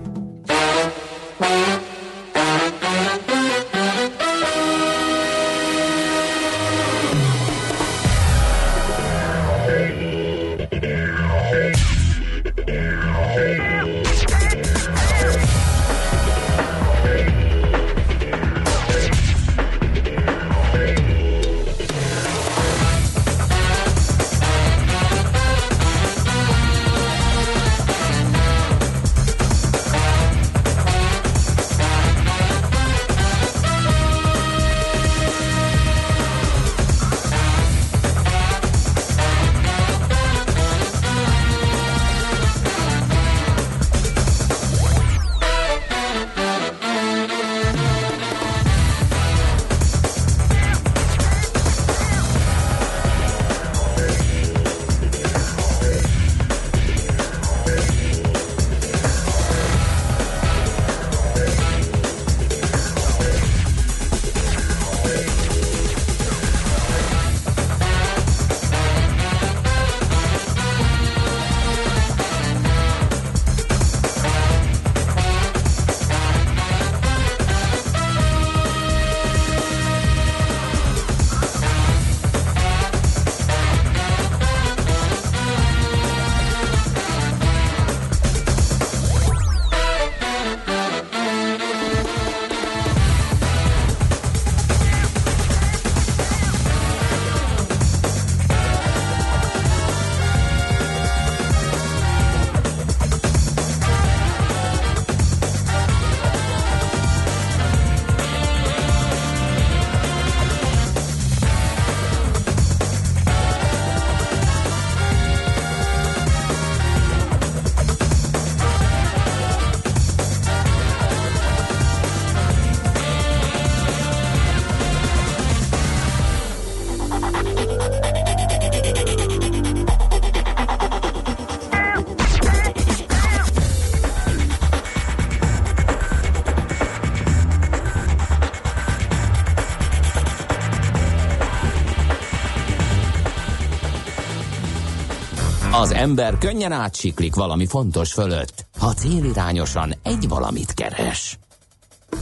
Ember könnyen átsiklik valami fontos fölött, ha célirányosan egy valamit keres.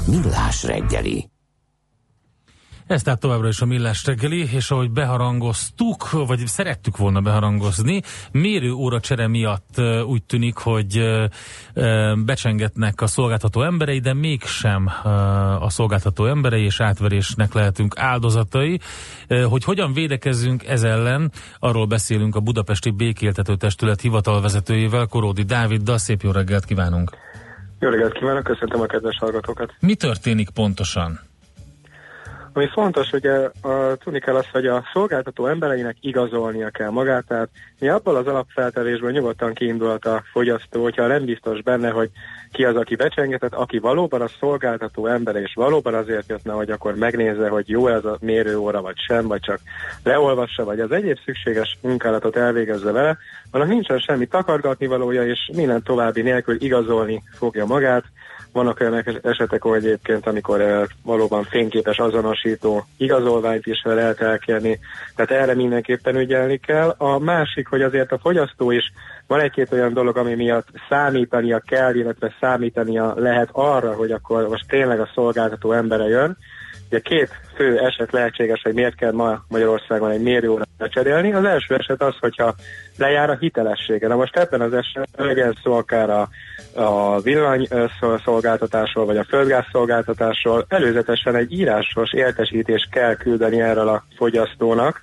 Millás reggeli. Ez tehát továbbra is a Millás reggeli, és ahogy beharangoztuk, vagy szerettük volna beharangozni, mérő óra csere miatt úgy tűnik, hogy becsengetnek a szolgáltató emberei, de mégsem a szolgáltató emberei, és átverésnek lehetünk áldozatai. Hogy hogyan védekezzünk ez ellen, arról beszélünk a Budapesti Békéltető Testület hivatalvezetőjével, Koródi Dáviddal. Szép jó reggelt kívánunk! Jó reggelt kívánok, köszöntöm a kedves hallgatókat! Mi történik pontosan? Ami fontos, hogy a, a, tudni kell azt, hogy a szolgáltató embereinek igazolnia kell magát, tehát mi abból az alapfeltevésből nyugodtan kiindult a fogyasztó, hogyha nem biztos benne, hogy ki az, aki becsengetett, aki valóban a szolgáltató ember, és valóban azért jött, hogy akkor megnézze, hogy jó ez a mérőóra, vagy sem, vagy csak leolvassa, vagy az egyéb szükséges munkálatot elvégezze vele, annak nincsen semmi takargatni valója, és minden további nélkül igazolni fogja magát, vannak olyan esetek, hogy egyébként, amikor uh, valóban fényképes azonosító igazolványt is lehet elkérni, tehát erre mindenképpen ügyelni kell. A másik, hogy azért a fogyasztó is van egy-két olyan dolog, ami miatt számítania kell, illetve számítania lehet arra, hogy akkor most tényleg a szolgáltató embere jön. Ugye két fő eset lehetséges, hogy miért kell ma Magyarországon egy mérőóra cserélni. Az első eset az, hogyha lejár a hitelessége. Na most ebben az esetben legyen szó akár a, a villany szolgáltatásról, vagy a földgáz szolgáltatásról, előzetesen egy írásos értesítést kell küldeni erről a fogyasztónak,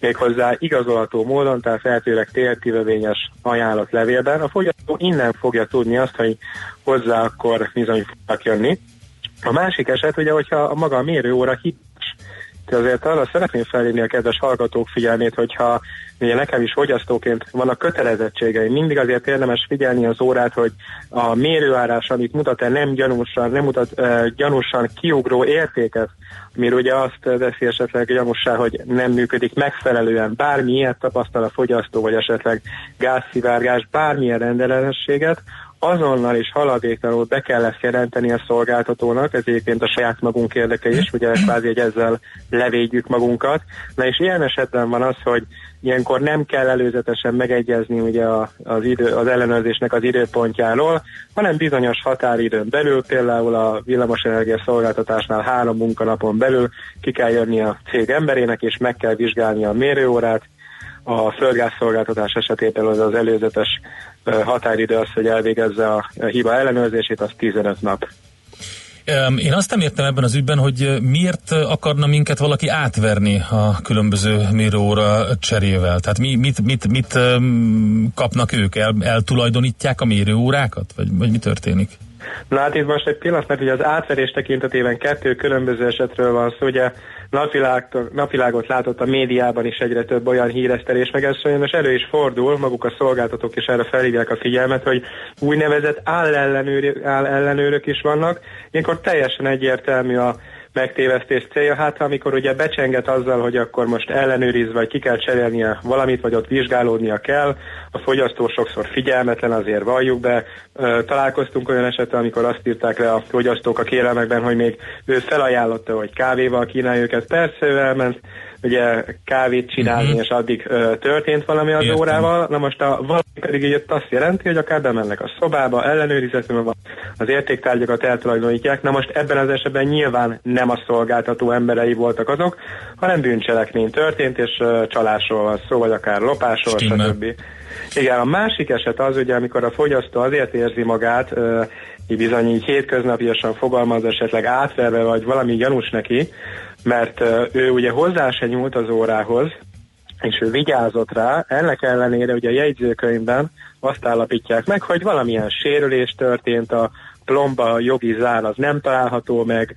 méghozzá igazolható módon, tehát feltétlenül térkivevényes ajánlott levélben. A fogyasztó innen fogja tudni azt, hogy hozzá akkor bizony fognak jönni. A másik eset, ugye, hogyha a maga a mérőóra hit de azért arra szeretném felhívni a kedves hallgatók figyelmét, hogyha ugye nekem is fogyasztóként vannak kötelezettségeim, mindig azért érdemes figyelni az órát, hogy a mérőárás, amit mutat-e nem gyanúsan, nem mutat uh, gyanúsan kiugró értéket, amiről ugye azt veszi esetleg gyanúsá, hogy nem működik megfelelően, bármi ilyet tapasztal a fogyasztó, vagy esetleg gázszivárgás, bármilyen rendellenességet, azonnal és haladéktalanul be kell ezt jelenteni a szolgáltatónak, ez egyébként a saját magunk érdeke is, ugye kvázi, hogy ezzel levédjük magunkat. Na és ilyen esetben van az, hogy ilyenkor nem kell előzetesen megegyezni ugye az, idő, az ellenőrzésnek az időpontjáról, hanem bizonyos határidőn belül, például a villamosenergia szolgáltatásnál három munkanapon belül ki kell jönni a cég emberének, és meg kell vizsgálni a mérőórát, a földgázszolgáltatás esetében az az előzetes határidő az, hogy elvégezze a hiba ellenőrzését, az 15 nap. Én azt nem értem ebben az ügyben, hogy miért akarna minket valaki átverni a különböző mérőóra cserével. Tehát mi, mit, mit, mit kapnak ők? El, eltulajdonítják a mérőórákat? Vagy, vagy mi történik? Na hát itt most egy pillanat, mert ugye az átverés tekintetében kettő különböző esetről van szó, ugye napvilágot látott a médiában is egyre több olyan híresztelés, meg ez sajnos elő is fordul, maguk a szolgáltatók is erre felhívják a figyelmet, hogy úgynevezett állellenőrök, állellenőrök is vannak, ilyenkor teljesen egyértelmű a megtévesztés célja. Hát amikor ugye becsenget azzal, hogy akkor most ellenőriz, vagy ki kell cserélnie valamit, vagy ott vizsgálódnia kell, a fogyasztó sokszor figyelmetlen, azért valljuk be. Találkoztunk olyan esetben, amikor azt írták le a fogyasztók a kérelmekben, hogy még ő felajánlotta, hogy kávéval kínálja őket. Persze ő elment, ugye kávét csinálni, uh-huh. és addig ö, történt valami az Értem. órával. Na most a valami pedig így azt jelenti, hogy akár bemennek a szobába, ellenőrizetben van, az értéktárgyakat eltulajdonítják. Na most ebben az esetben nyilván nem a szolgáltató emberei voltak azok, hanem bűncselekmény történt, és ö, csalásról van szó, vagy akár lopásról, stb. Igen, a másik eset az, ugye, amikor a fogyasztó azért érzi magát, ö, így bizony így hétköznapiasan fogalmaz esetleg átverve, vagy valami gyanús neki, mert ő ugye hozzá se nyúlt az órához, és ő vigyázott rá, ennek ellenére ugye a jegyzőkönyvben azt állapítják meg, hogy valamilyen sérülés történt, a plomba, a jogi zár az nem található meg,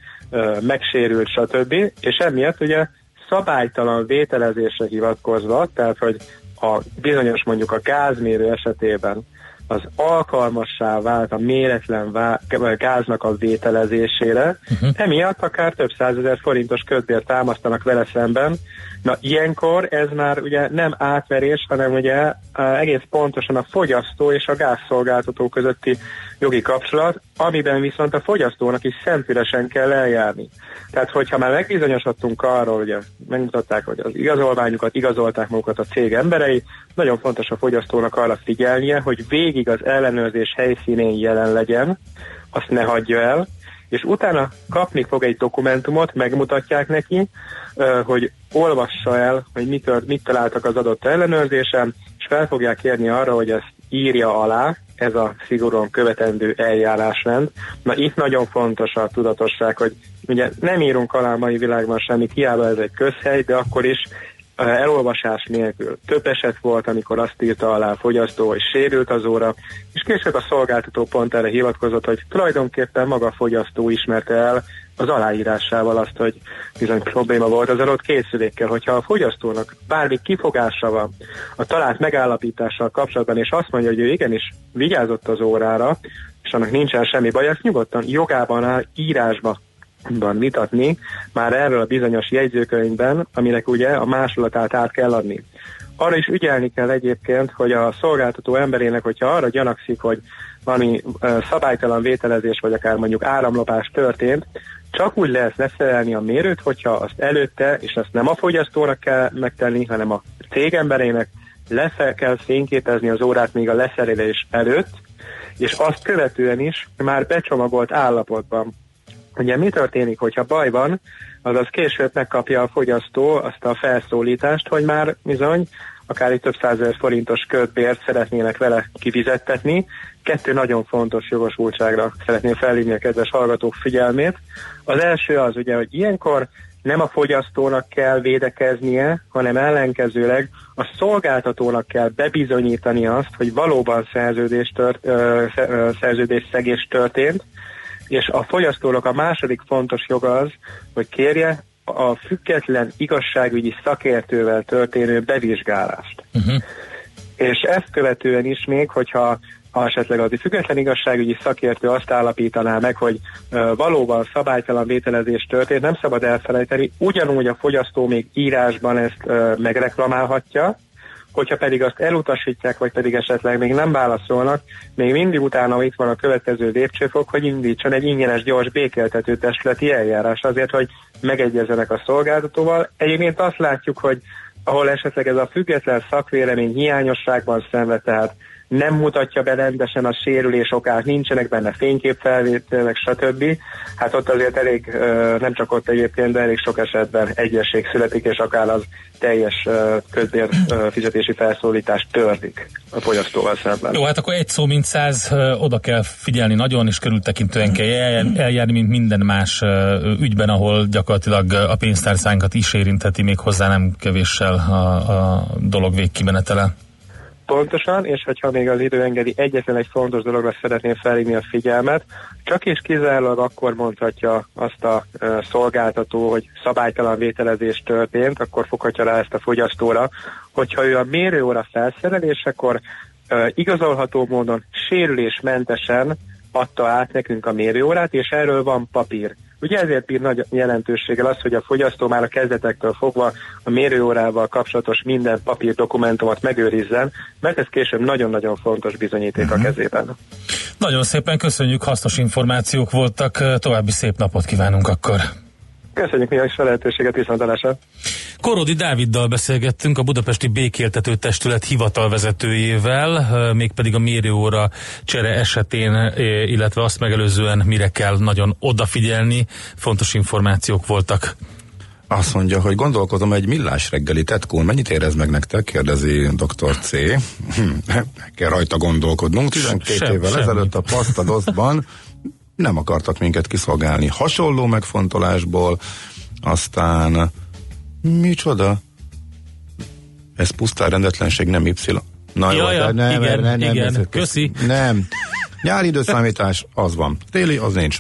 megsérült, stb. És emiatt ugye szabálytalan vételezésre hivatkozva, tehát hogy a bizonyos mondjuk a gázmérő esetében az alkalmassá vált a méretlen vá- gáznak a vételezésére, uh-huh. emiatt akár több százezer forintos kötbért támasztanak vele szemben. Na ilyenkor ez már ugye nem átverés, hanem ugye egész pontosan a fogyasztó és a gázszolgáltató közötti jogi kapcsolat, amiben viszont a fogyasztónak is szentülesen kell eljárni. Tehát, hogyha már megbizonyosodtunk arról, hogy megmutatták, hogy az igazolványukat igazolták magukat a cég emberei, nagyon fontos a fogyasztónak arra figyelnie, hogy végig az ellenőrzés helyszínén jelen legyen, azt ne hagyja el, és utána kapni fog egy dokumentumot, megmutatják neki, hogy olvassa el, hogy mit, mit találtak az adott ellenőrzésen, és fel fogják kérni arra, hogy ezt írja alá, ez a szigorúan követendő eljárásrend. Na itt nagyon fontos a tudatosság, hogy ugye nem írunk alá a mai világban semmit, hiába ez egy közhely, de akkor is elolvasás nélkül. Több eset volt, amikor azt írta alá a fogyasztó, hogy sérült az óra, és később a szolgáltató pont erre hivatkozott, hogy tulajdonképpen maga a fogyasztó ismerte el az aláírásával azt, hogy bizony probléma volt az adott készülékkel. Hogyha a fogyasztónak bármi kifogása van a talált megállapítással kapcsolatban, és azt mondja, hogy ő igenis vigyázott az órára, és annak nincsen semmi baj, ezt nyugodtan jogában áll írásba vitatni, már erről a bizonyos jegyzőkönyvben, aminek ugye a másolatát át kell adni. Arra is ügyelni kell egyébként, hogy a szolgáltató emberének, hogyha arra gyanakszik, hogy valami szabálytalan vételezés, vagy akár mondjuk áramlopás történt, csak úgy lehet leszerelni a mérőt, hogyha azt előtte, és azt nem a fogyasztónak kell megtenni, hanem a cég emberének lefel kell fényképezni az órát még a leszerelés előtt, és azt követően is már becsomagolt állapotban. Ugye mi történik, hogyha baj van, azaz később megkapja a fogyasztó azt a felszólítást, hogy már bizony akár egy több százezer forintos kötbért szeretnének vele kifizettetni. Kettő nagyon fontos jogosultságra szeretném felhívni a kedves hallgatók figyelmét. Az első az ugye, hogy ilyenkor nem a fogyasztónak kell védekeznie, hanem ellenkezőleg a szolgáltatónak kell bebizonyítani azt, hogy valóban szerződés, tört, szerződés szegés történt, és a fogyasztónak a második fontos joga az, hogy kérje a független igazságügyi szakértővel történő bevizsgálást. Uh-huh. És ezt követően is még, hogyha ha esetleg az független igazságügyi szakértő azt állapítaná meg, hogy uh, valóban szabálytalan vételezés történt, nem szabad elfelejteni, ugyanúgy a fogyasztó még írásban ezt uh, megreklamálhatja, hogyha pedig azt elutasítják, vagy pedig esetleg még nem válaszolnak, még mindig utána itt van a következő lépcsőfok, hogy indítson egy ingyenes gyors békéltető testületi eljárás azért, hogy megegyezzenek a szolgáltatóval. Egyébként azt látjuk, hogy ahol esetleg ez a független szakvélemény hiányosságban szenved, tehát nem mutatja be rendesen a sérülés okát, nincsenek benne fényképfelvételek, stb. Hát ott azért elég, nem csak ott egyébként, de elég sok esetben egyesség születik, és akár az teljes közbér fizetési felszólítás törlik a fogyasztóval szemben. Jó, hát akkor egy szó, mint száz, oda kell figyelni nagyon, és körültekintően kell eljárni, mint minden más ügyben, ahol gyakorlatilag a pénztárcánkat is érintheti még hozzá nem kevéssel a, a dolog végkimenetele. Pontosan, és hogyha még az idő engedi, egyetlen egy fontos dologra szeretném felhívni a figyelmet, csak és kizárólag akkor mondhatja azt a szolgáltató, hogy szabálytalan vételezés történt, akkor foghatja rá ezt a fogyasztóra, hogyha ő a mérőóra felszerelésekor igazolható módon sérülésmentesen adta át nekünk a mérőórát, és erről van papír. Ugye ezért bír nagy jelentőséggel az, hogy a fogyasztó már a kezdetektől fogva a mérőórával kapcsolatos minden papír dokumentumot megőrizzen, mert ez később nagyon-nagyon fontos bizonyíték uh-huh. a mhm. kezében. Nagyon szépen köszönjük, hasznos információk voltak, további szép napot kívánunk akkor. Köszönjük mi is a lehetőséget, viszontalásra. Korodi Dáviddal beszélgettünk, a Budapesti Békéltető Testület hivatalvezetőjével, mégpedig a mérőóra csere esetén, illetve azt megelőzően mire kell nagyon odafigyelni. Fontos információk voltak. Azt mondja, hogy gondolkozom egy millás reggeli tetkón, mennyit érez meg nektek? Kérdezi dr. C. Hm, kell rajta gondolkodnunk. 12 Sem, évvel semmi. ezelőtt a pasztadozban nem akartak minket kiszolgálni. Hasonló megfontolásból, aztán micsoda? Ez pusztán rendetlenség, nem Y. Na jó, ja, nem, igen, nem, nem, igen, nem, köszi. Nem. Nyári időszámítás, az van. Téli, az nincs.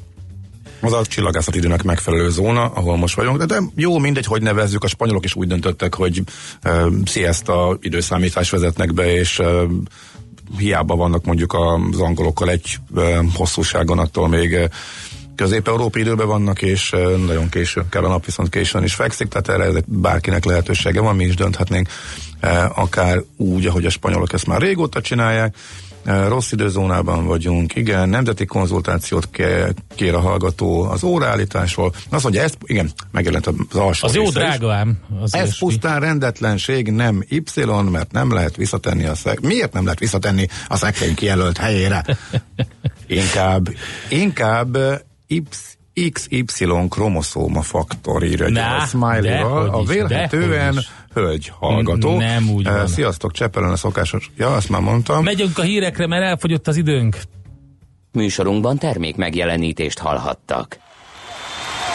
Az a csillagászat időnek megfelelő zóna, ahol most vagyunk, de, de jó, mindegy, hogy nevezzük, a spanyolok is úgy döntöttek, hogy uh, siesta időszámítás vezetnek be, és uh, hiába vannak mondjuk az angolokkal egy hosszúságon, attól még közép-európai időben vannak, és nagyon késő kell a nap, viszont későn is fekszik, tehát erre bárkinek lehetősége van, mi is dönthetnénk akár úgy, ahogy a spanyolok ezt már régóta csinálják, rossz időzónában vagyunk, igen, nemzeti konzultációt kér a hallgató az óraállításról. Azt mondja, ez, igen, megjelent az alsó Az jó drága ám. Az ez ilyesmi. pusztán rendetlenség, nem Y, mert nem lehet visszatenni a szek... Miért nem lehet visszatenni a szekrény kijelölt helyére? Inkább, inkább Y XY kromoszóma faktor írja a smiley-val, a vélhetően hölgy hallgató. Nem úgy van. Sziasztok, Cseppelen a szokásos. Ja, azt már mondtam. Megyünk a hírekre, mert elfogyott az időnk. Műsorunkban termék megjelenítést hallhattak.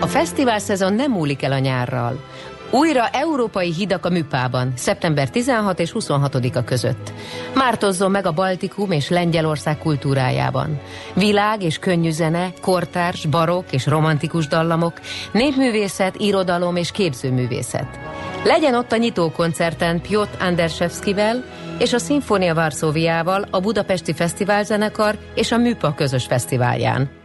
a fesztivál szezon nem múlik el a nyárral. Újra európai hidak a Műpában, szeptember 16 és 26-a között. Mártozzon meg a Baltikum és Lengyelország kultúrájában. Világ és könnyű zene, kortárs, barok és romantikus dallamok, népművészet, irodalom és képzőművészet. Legyen ott a nyitókoncerten Piotr Andersevskivel és a Sinfonia Varsóviával, a Budapesti Fesztiválzenekar és a Műpa közös fesztiválján.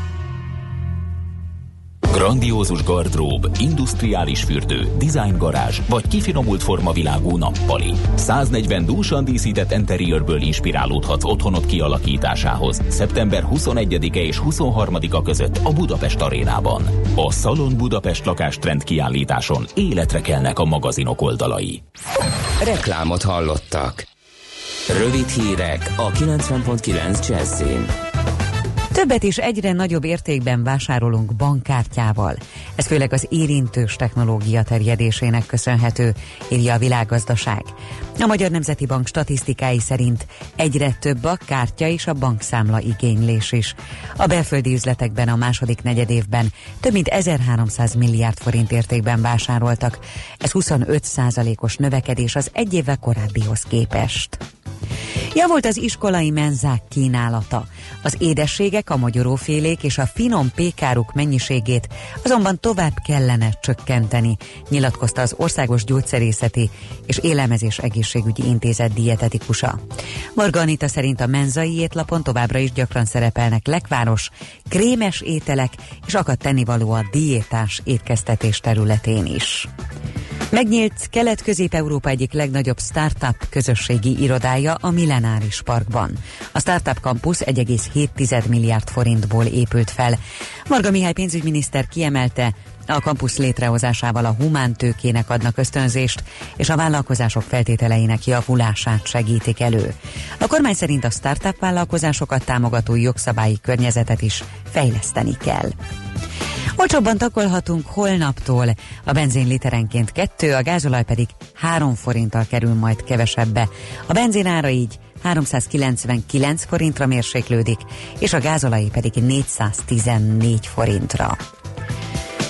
Grandiózus gardrób, industriális fürdő, garázs vagy kifinomult formavilágú nappali. 140 dúsan díszített interiőrből inspirálódhatsz otthonot kialakításához. Szeptember 21-e és 23-a között a Budapest arénában. A Szalon Budapest lakástrend kiállításon életre kelnek a magazinok oldalai. Reklámot hallottak. Rövid hírek a 90.9 Jazzin. Többet is egyre nagyobb értékben vásárolunk bankkártyával. Ez főleg az érintős technológia terjedésének köszönhető, írja a világgazdaság. A Magyar Nemzeti Bank statisztikái szerint egyre több a kártya és a bankszámla igénylés is. A belföldi üzletekben a második negyedévben több mint 1300 milliárd forint értékben vásároltak. Ez 25 százalékos növekedés az egy évvel korábbihoz képest. Javult az iskolai menzák kínálata. Az édességek, a magyarófélék és a finom pékáruk mennyiségét azonban tovább kellene csökkenteni, nyilatkozta az Országos Gyógyszerészeti és Élelmezés Egészségügyi Intézet dietetikusa. Marga Anita szerint a menzai étlapon továbbra is gyakran szerepelnek lekváros, krémes ételek és akadt tennivaló a diétás étkeztetés területén is. Megnyílt Kelet-Közép-Európa egyik legnagyobb startup közösségi irodája a Millenáris Parkban. A Startup Campus 1,7 milliárd forintból épült fel. Marga Mihály pénzügyminiszter kiemelte, a kampusz létrehozásával a humántőkének adnak ösztönzést, és a vállalkozások feltételeinek javulását segítik elő. A kormány szerint a startup vállalkozásokat támogató jogszabályi környezetet is fejleszteni kell. Olcsóbban takolhatunk holnaptól. A benzin literenként kettő, a gázolaj pedig 3 forinttal kerül majd kevesebbe. A benzin ára így 399 forintra mérséklődik, és a gázolaj pedig 414 forintra.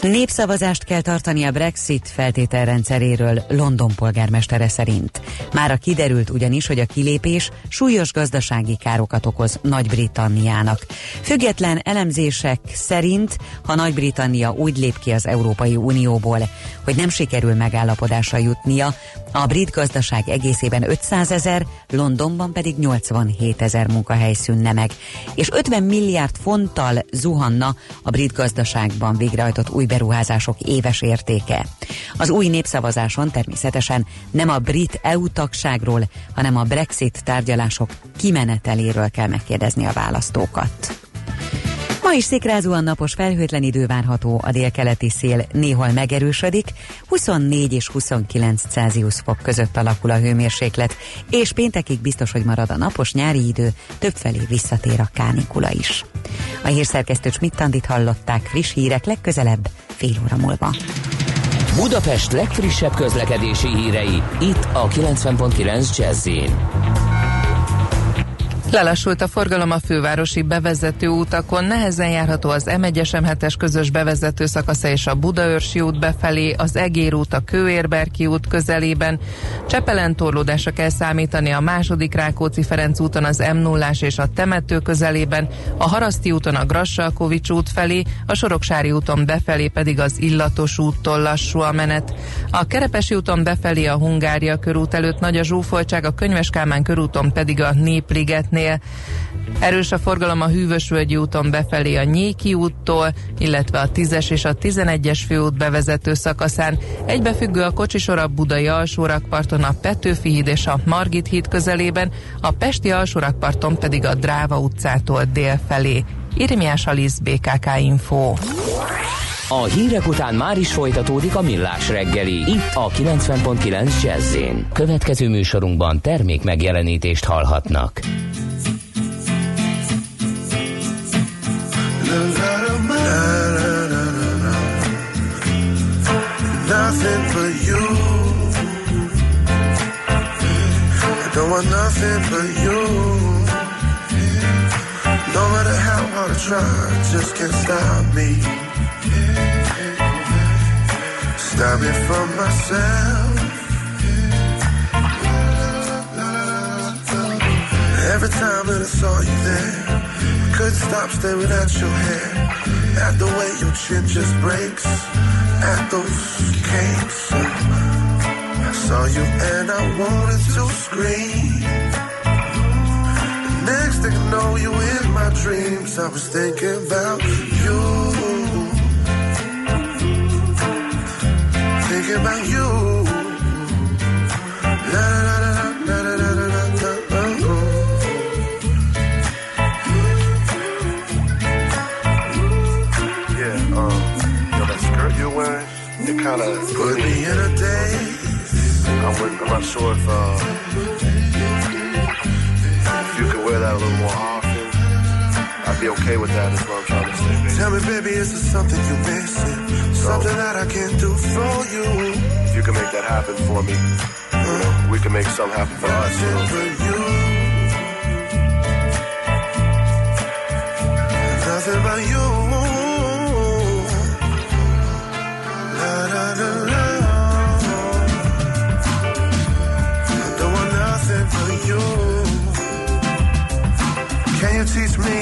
Népszavazást kell tartani a Brexit feltételrendszeréről London polgármestere szerint. Mára kiderült ugyanis, hogy a kilépés súlyos gazdasági károkat okoz Nagy-Britanniának. Független elemzések szerint, ha Nagy-Britannia úgy lép ki az Európai Unióból, hogy nem sikerül megállapodásra jutnia, a brit gazdaság egészében 500 ezer, Londonban pedig 87 ezer munkahely szűnne meg, és 50 milliárd fonttal zuhanna a brit gazdaságban végrehajtott új beruházások éves értéke. Az új népszavazáson természetesen nem a brit EU tagságról, hanem a Brexit tárgyalások kimeneteléről kell megkérdezni a választókat. Ma is szikrázóan napos felhőtlen idő várható, a délkeleti szél néhol megerősödik, 24 és 29 Celsius fok között alakul a hőmérséklet, és péntekig biztos, hogy marad a napos nyári idő, többfelé visszatér a kánikula is. A hírszerkesztő Schmidt-Tandit hallották friss hírek legközelebb, fél óra múlva. Budapest legfrissebb közlekedési hírei, itt a 90.9 jazz Lelassult a forgalom a fővárosi bevezető utakon, nehezen járható az M1-es M7-es közös bevezető szakasza és a Budaörsi út befelé, az Egér út a Kőérberki út közelében. Csepelen torlódásra kell számítani a második Rákóczi-Ferenc úton az m 0 és a temető közelében, a Haraszti úton a Grassalkovics út felé, a Soroksári úton befelé pedig az Illatos úttól lassú a menet. A Kerepesi úton befelé a Hungária körút előtt nagy a zsúfoltság, a Könyves Kálmán körúton pedig a Népligetnél környéknél. Erős a forgalom a Hűvösvölgyi úton befelé a Nyéki úttól, illetve a 10-es és a 11-es főút bevezető szakaszán. Egybefüggő a kocsisor a Budai alsórakparton a Petőfi híd és a Margit híd közelében, a Pesti alsórakparton pedig a Dráva utcától dél felé. Irmiás Alisz, BKK Info. A hírek után már is folytatódik a millás reggeli, itt a 90.9 jazz Következő műsorunkban termék megjelenítést hallhatnak. Nothing but you. I don't want nothing but you. No matter how hard I try, just can't stop me. Stop me from myself. Every time that I saw you there couldn't stop staring at your hair. At the way your chin just breaks. At those cakes. I saw you and I wanted to scream. Next thing I know, you in my dreams. I was thinking about you. Thinking about you. La, la, la, Baby. Is there something you're missing? Something that I can do for you. If you can make that happen for me, you know, we can make something happen for us. You know? for you. Nothing but you. La, la, la, la. Don't want nothing for you. Can you teach me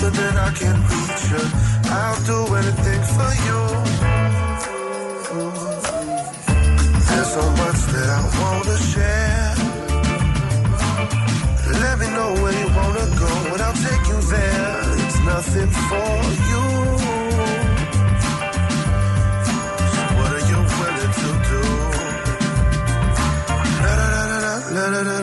something that I can reach you. I'll do anything for you. There's so much that I wanna share. Let me know where you wanna go, and I'll take you there. It's nothing for you. So What are you willing to do? La la la La, la, la,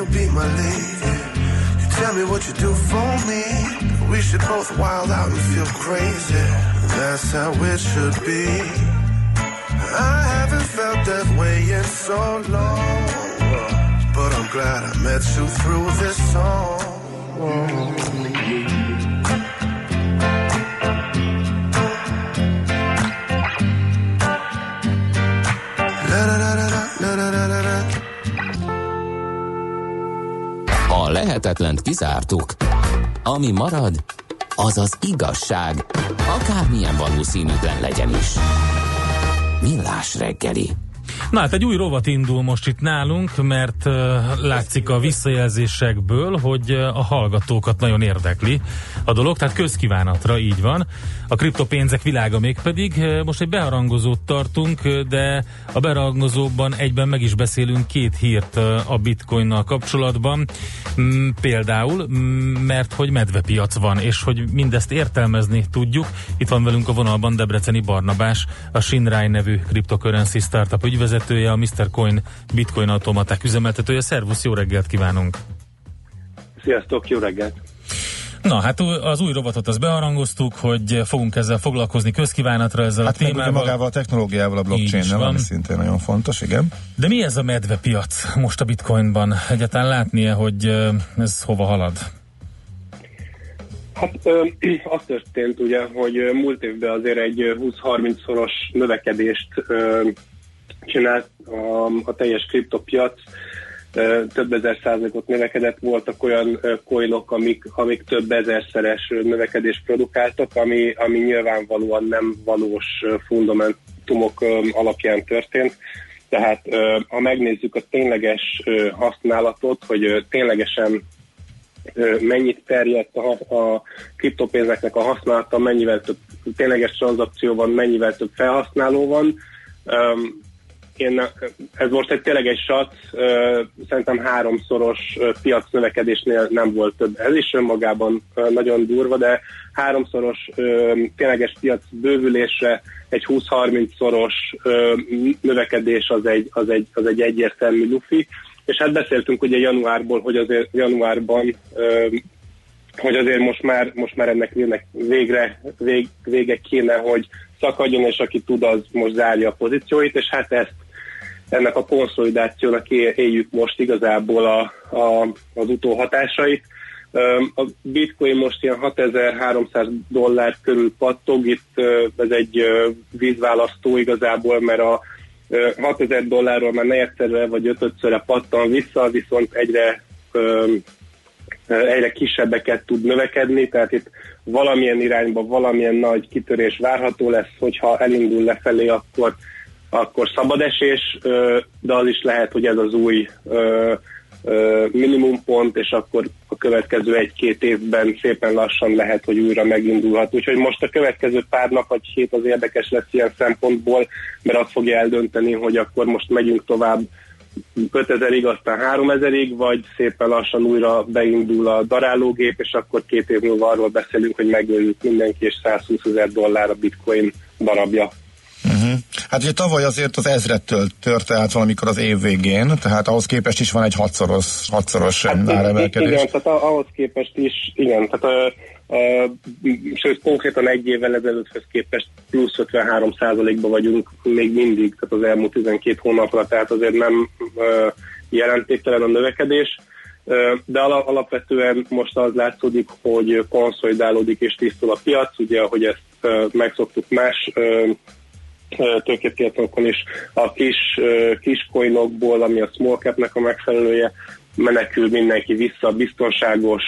you'll be my lady. You tell me what you do for me. We should both wild out and feel crazy. That's how it should be. I haven't felt that way in so long. But I'm glad I met you through this song. Lehetetlent kizártuk. Ami marad, az az igazság, akármilyen valószínűtlen legyen is. Millás reggeli. Na hát egy új rovat indul most itt nálunk, mert uh, látszik a visszajelzésekből, hogy uh, a hallgatókat nagyon érdekli a dolog, tehát közkívánatra így van. A kriptopénzek világa még pedig uh, most egy beharangozót tartunk, de a beharangozóban egyben meg is beszélünk két hírt a bitcoinnal kapcsolatban. Mm, például, mert hogy medvepiac van, és hogy mindezt értelmezni tudjuk. Itt van velünk a vonalban Debreceni Barnabás, a Shinrai nevű cryptocurrency startup ügyvezetője, a Mr. Coin bitcoin automaták üzemeltetője. Szervusz, jó reggelt kívánunk! Sziasztok, jó reggelt! Na, hát az új robotot azt beharangoztuk, hogy fogunk ezzel foglalkozni közkívánatra ezzel hát a témával. Hát magával a technológiával, a blockchain ami szintén nagyon fontos, igen. De mi ez a medvepiac most a bitcoinban? Egyáltalán látnia, hogy ez hova halad? Hát ö, az történt ugye, hogy múlt évben azért egy 20-30 szoros növekedést ö, csinált a, a teljes kriptopiac, több ezer százalékot növekedett, voltak olyan coinok, amik, amik több ezerszeres növekedést produkáltak, ami, ami nyilvánvalóan nem valós fundamentumok alapján történt. Tehát ha megnézzük a tényleges használatot, hogy ténylegesen mennyit terjedt a, a kriptopénzeknek a használata, mennyivel több tényleges tranzakció van, mennyivel több felhasználó van, én, ez most egy tényleg egy sat, szerintem háromszoros piac növekedésnél nem volt több. Ez is önmagában nagyon durva, de háromszoros tényleges piac bővülésre egy 20-30 szoros növekedés az egy, az egy, az egy egyértelmű lufi. És hát beszéltünk ugye januárból, hogy azért januárban hogy azért most már, most már ennek végre vég, vége kéne, hogy szakadjon, és aki tud, az most zárja a pozícióit, és hát ezt ennek a konszolidációnak éljük most igazából a, a, az utóhatásait. A bitcoin most ilyen 6300 dollár körül pattog, itt ez egy vízválasztó igazából, mert a 6000 dollárról már negyedszerre vagy ötödszörre pattan vissza, viszont egyre egyre kisebbeket tud növekedni, tehát itt valamilyen irányba valamilyen nagy kitörés várható lesz, hogyha elindul lefelé, akkor akkor szabad esés, de az is lehet, hogy ez az új minimumpont, és akkor a következő egy-két évben szépen lassan lehet, hogy újra megindulhat. Úgyhogy most a következő pár nap vagy hét az érdekes lesz ilyen szempontból, mert azt fogja eldönteni, hogy akkor most megyünk tovább 5000-ig, aztán 3000-ig, vagy szépen lassan újra beindul a darálógép, és akkor két év múlva arról beszélünk, hogy megöljük mindenki, és 120 ezer dollár a bitcoin darabja. Uh-huh. Hát ugye tavaly azért az ezrettől törte át valamikor az év végén, tehát ahhoz képest is van egy hatszoros, hatszoros hát, áremelkedés. Igen, tehát ahhoz képest is, igen, tehát a, a, sőt konkrétan egy évvel ezelőtthöz képest plusz 53 ba vagyunk még mindig, tehát az elmúlt 12 hónapra, tehát azért nem uh, jelentéktelen a növekedés de alapvetően most az látszódik, hogy konszolidálódik és tisztul a piac, ugye ahogy ezt megszoktuk más tőkepiacokon is, a kis, kis coinokból, ami a small capnek a megfelelője, menekül mindenki vissza a biztonságos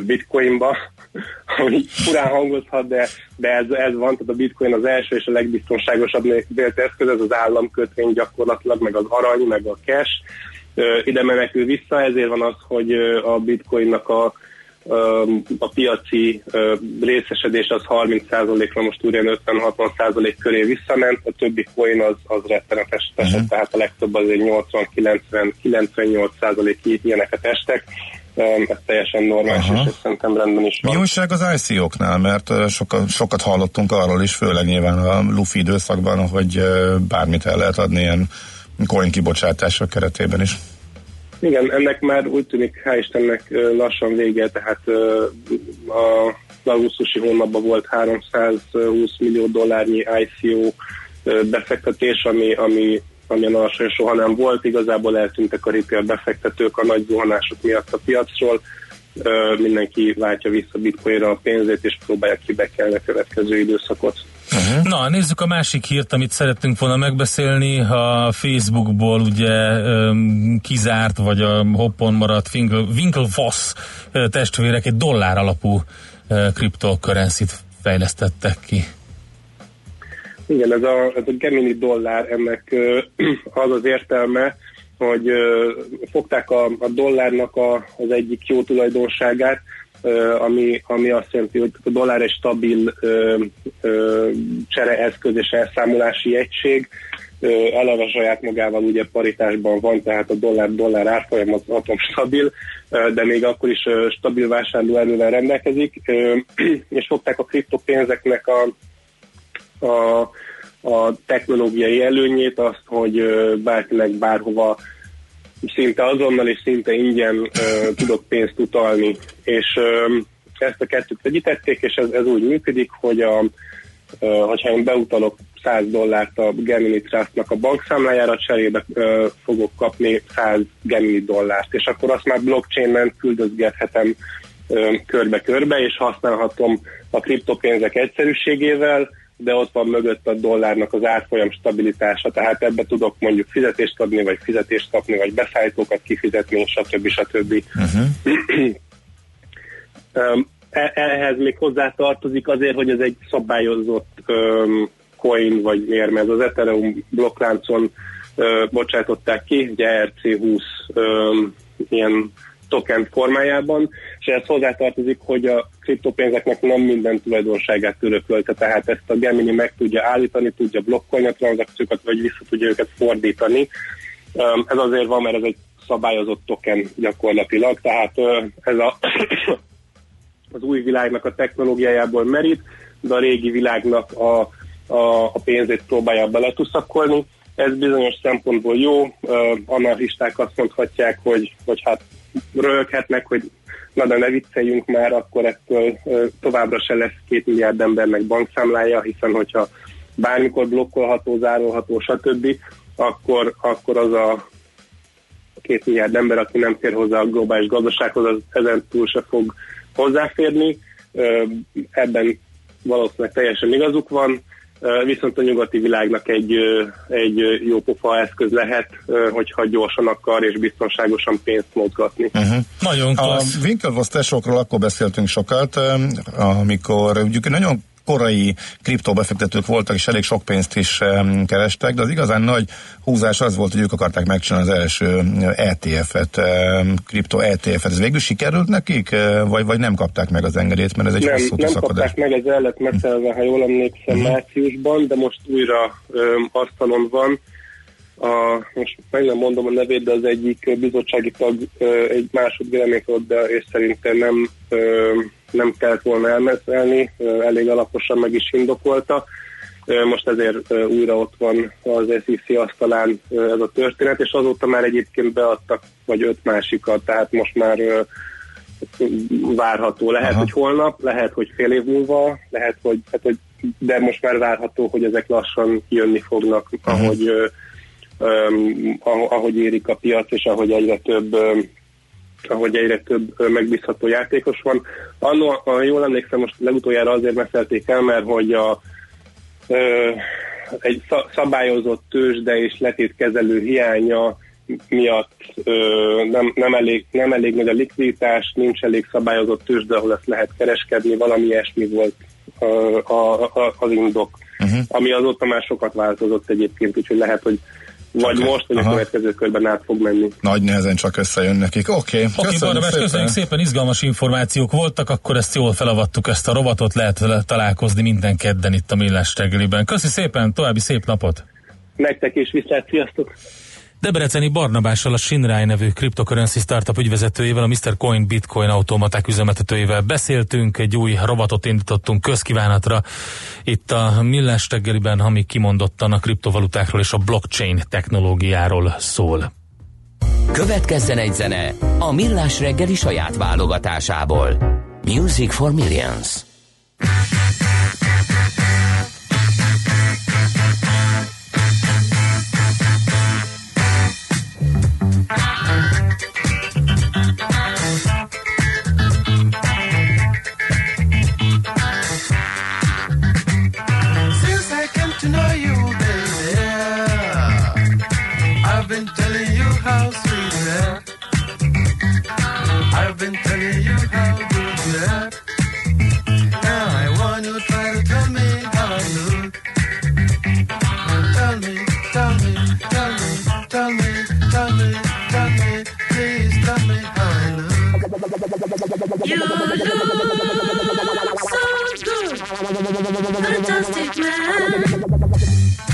bitcoinba, ami furán hangozhat, de, de ez, ez van, tehát a bitcoin az első és a legbiztonságosabb vélt eszköz, ez az államkötvény gyakorlatilag, meg az arany, meg a cash, ide menekül vissza, ezért van az, hogy a bitcoinnak a a piaci részesedés az 30%-ra most újra 50-60% köré visszament, a többi coin az, az rettenetes uh-huh. tehát a legtöbb azért 80-90-98% ilyeneket estek. Ez teljesen normális, Aha. és szerintem rendben is van. Mi újság az ICO-knál? Mert sokat, sokat hallottunk arról is, főleg nyilván a Luffy időszakban, hogy bármit el lehet adni ilyen coin kibocsátások keretében is. Igen, ennek már úgy tűnik, hál' Istennek lassan vége, tehát a augusztusi hónapban volt 320 millió dollárnyi ICO befektetés, ami, ami amilyen alacsony soha nem volt. Igazából eltűntek a retail befektetők a nagy zuhanások miatt a piacról. Mindenki váltja vissza bitcoinra a pénzét, és próbálja kibekelni a következő időszakot. Uh-huh. Na, nézzük a másik hírt, amit szerettünk volna megbeszélni. A Facebookból ugye um, kizárt, vagy a hoppon maradt Winklevoss testvérek egy dollár alapú uh, cryptocurrency-t fejlesztettek ki. Igen, ez a, ez a Gemini dollár, ennek az az értelme, hogy fogták a, a dollárnak a, az egyik jó tulajdonságát, ami, ami azt jelenti, hogy a dollár egy stabil csereeszköz és elszámolási egység, eleve saját magával ugye paritásban van, tehát a dollár-dollár árfolyam az atom stabil, de még akkor is stabil vásárlóerővel rendelkezik, és fogták a kriptopénzeknek a, a, a technológiai előnyét, azt, hogy bárkinek bárhova szinte azonnal és szinte ingyen uh, tudok pénzt utalni, és uh, ezt a kettőt vegyítették, és ez, ez úgy működik, hogy a, uh, hogyha én beutalok 100 dollárt a Gemini Trustnak a bankszámlájára, cserébe uh, fogok kapni 100 Gemini dollárt, és akkor azt már blockchain-en küldözgethetem körbe-körbe, és használhatom a kriptopénzek egyszerűségével, de ott van mögött a dollárnak az árfolyam stabilitása, tehát ebbe tudok mondjuk fizetést adni, vagy fizetést kapni, vagy beszállítókat kifizetni, stb. stb. Uh-huh. Ehhez még hozzá tartozik azért, hogy ez egy szabályozott um, coin vagy érme. Ez az Ethereum blokkláncon uh, bocsátották ki, ugye ERC20 um, ilyen token formájában, és ez hozzátartozik, hogy a kriptopénzeknek nem minden tulajdonságát örökölte, tehát ezt a Gemini meg tudja állítani, tudja blokkolni a tranzakciókat, vagy vissza tudja őket fordítani. Ez azért van, mert ez egy szabályozott token gyakorlatilag, tehát ez a, az új világnak a technológiájából merít, de a régi világnak a, a, a pénzét próbálja beletuszakolni. Ez bizonyos szempontból jó, anarchisták azt mondhatják, hogy, hogy hát röhöghetnek, hogy na de ne vicceljünk már, akkor ettől továbbra se lesz két milliárd embernek bankszámlája, hiszen hogyha bármikor blokkolható, zárolható, stb., akkor, akkor az a két milliárd ember, aki nem fér hozzá a globális gazdasághoz, az ezen túl se fog hozzáférni. Ebben valószínűleg teljesen igazuk van viszont a nyugati világnak egy, egy jó pofa eszköz lehet, hogyha gyorsan akar és biztonságosan pénzt mozgatni. Uh-huh. Nagyon klassz. A Winklevoss tesókról akkor beszéltünk sokat, amikor ugye nagyon korai kriptóbefektetők voltak, és elég sok pénzt is kerestek, de az igazán nagy húzás az volt, hogy ők akarták megcsinálni az első ETF-et, um, kriptó ETF-et. Ez végül sikerült nekik, vagy, vagy nem kapták meg az engedélyt, mert ez egy nem, hosszú Nem kapták meg, ez el lett megszerelve, ha jól emlékszem, uh-huh. márciusban, de most újra asztalon van. A, most meg nem mondom a nevét, de az egyik bizottsági tag egy másodvéleményt adott, de és szerintem nem nem kellett volna elmeszelni, elég alaposan meg is indokolta. Most ezért újra ott van az SEC asztalán ez a történet, és azóta már egyébként beadtak vagy öt másikat, tehát most már várható. Lehet, Aha. hogy holnap, lehet, hogy fél év múlva, lehet, hogy, hát, hogy de most már várható, hogy ezek lassan jönni fognak, ahogy, ö, öm, ah- ahogy érik a piac, és ahogy egyre több ahogy egyre több megbízható játékos van. Annó, jól emlékszem, most legutoljára azért meszelték el, mert hogy a, ö, egy szab- szabályozott tőzsde és letétkezelő hiánya miatt ö, nem, nem, elég, nem elég nagy a likviditás, nincs elég szabályozott tőzsde, ahol ezt lehet kereskedni, valami ilyesmi volt ö, a, a, az indok. Uh-huh. Ami azóta már sokat változott egyébként, úgyhogy lehet, hogy vagy most, vagy Aha. a következő körben át fog menni. Nagy nehezen csak összejön nekik. Oké, okay, Oké, Barnabás, köszönjük szépen, izgalmas információk voltak, akkor ezt jól felavattuk, ezt a robotot lehet vele találkozni minden kedden itt a Millás. Köszi szépen, további szép napot! Nektek is viszlát, sziasztok! Debreceni Barnabással a Shinrai nevű cryptocurrency startup ügyvezetőjével, a Mr. Coin Bitcoin automaták üzemeltetőjével beszéltünk, egy új robotot indítottunk közkívánatra itt a Millás reggeliben, ami kimondottan a kriptovalutákról és a blockchain technológiáról szól. Következzen egy zene a Millás reggeli saját válogatásából. Music for Millions. You look so good, fantastic man.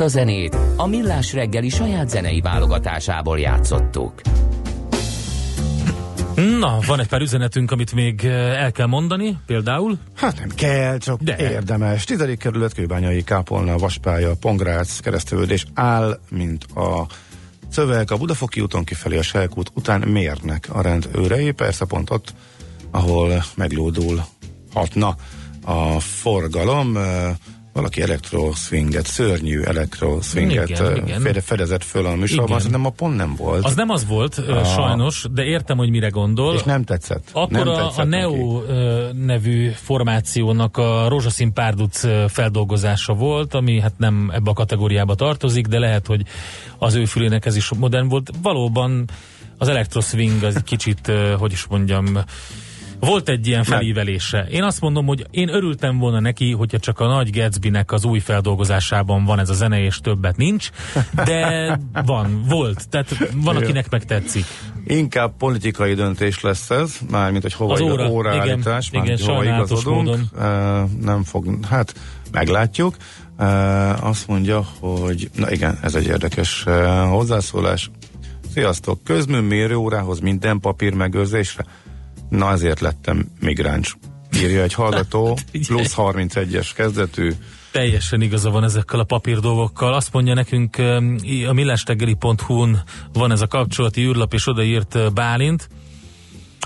Ezt a zenét a Millás reggeli saját zenei válogatásából játszottuk. Na, van egy pár üzenetünk, amit még eh, el kell mondani, például. Hát nem kell, csak De. érdemes. Tizedik kerület, Kőbányai, Kápolna, Vaspálya, Pongrác, keresztülődés áll, mint a szöveg a Budafoki úton kifelé a Selkút után mérnek a rendőrei, persze pont ott, ahol meglódul hatna a forgalom, eh, valaki elektroszwinget, szörnyű elektroszwinget Igen, fedezett föl a műsorban, szerintem a pont nem volt. Az nem az volt, a... sajnos, de értem, hogy mire gondol. És nem tetszett. Akkor nem a, tetszett a Neo neki. nevű formációnak a rózsaszín párduc feldolgozása volt, ami hát nem ebbe a kategóriába tartozik, de lehet, hogy az ő fülének ez is modern volt. Valóban az elektroszwing az kicsit, hogy is mondjam, volt egy ilyen felívelése. Én azt mondom, hogy én örültem volna neki, hogyha csak a nagy Gatsby-nek az új feldolgozásában van ez a zene, és többet nincs, de van, volt. Tehát van, akinek meg tetszik. Inkább politikai döntés lesz ez, mármint, hogy hova az óra, óraállítás, igen, igen, hova igazodunk. Módon. Nem fog, hát meglátjuk. Azt mondja, hogy na igen, ez egy érdekes hozzászólás. Sziasztok! Közműmérő órához minden papír megőrzésre? Na ezért lettem migráns. Írja egy hallgató, plusz 31-es kezdetű. Teljesen igaza van ezekkel a papír dolgokkal. Azt mondja nekünk, a millástegeli.hu-n van ez a kapcsolati űrlap, és odaírt Bálint,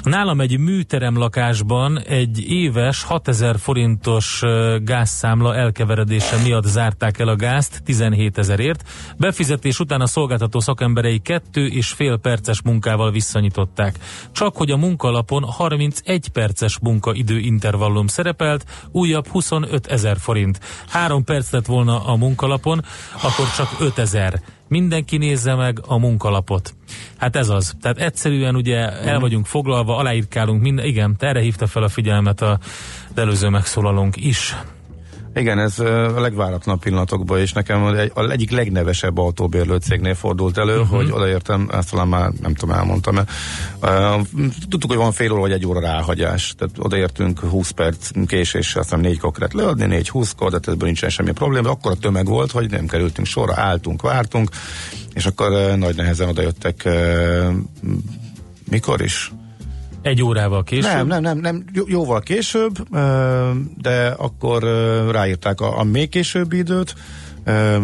Nálam egy műterem lakásban egy éves 6000 forintos gázszámla elkeveredése miatt zárták el a gázt 17 ezerért. Befizetés után a szolgáltató szakemberei kettő és fél perces munkával visszanyitották. Csak hogy a munkalapon 31 perces munkaidő intervallum szerepelt, újabb 25 ezer forint. Három perc lett volna a munkalapon, akkor csak 5 ezer mindenki nézze meg a munkalapot. Hát ez az. Tehát egyszerűen ugye el vagyunk foglalva, aláírkálunk minden. Igen, erre hívta fel a figyelmet a előző megszólalónk is. Igen, ez a legváratlanabb pillanatokban, és nekem a egyik legnevesebb autóbérlő cégnél fordult elő, uh-huh. hogy odaértem, ezt talán már nem tudom, elmondtam -e. Uh, tudtuk, hogy van fél óra vagy egy óra ráhagyás, tehát odaértünk 20 perc késés, aztán négy konkrét leadni, 4-20-kor, de ebből nincsen semmi probléma, akkor a tömeg volt, hogy nem kerültünk sorra, álltunk, vártunk, és akkor uh, nagy nehezen odajöttek uh, mikor is? Egy órával később? Nem, nem, nem, nem jóval később, de akkor ráírták a, a még későbbi időt,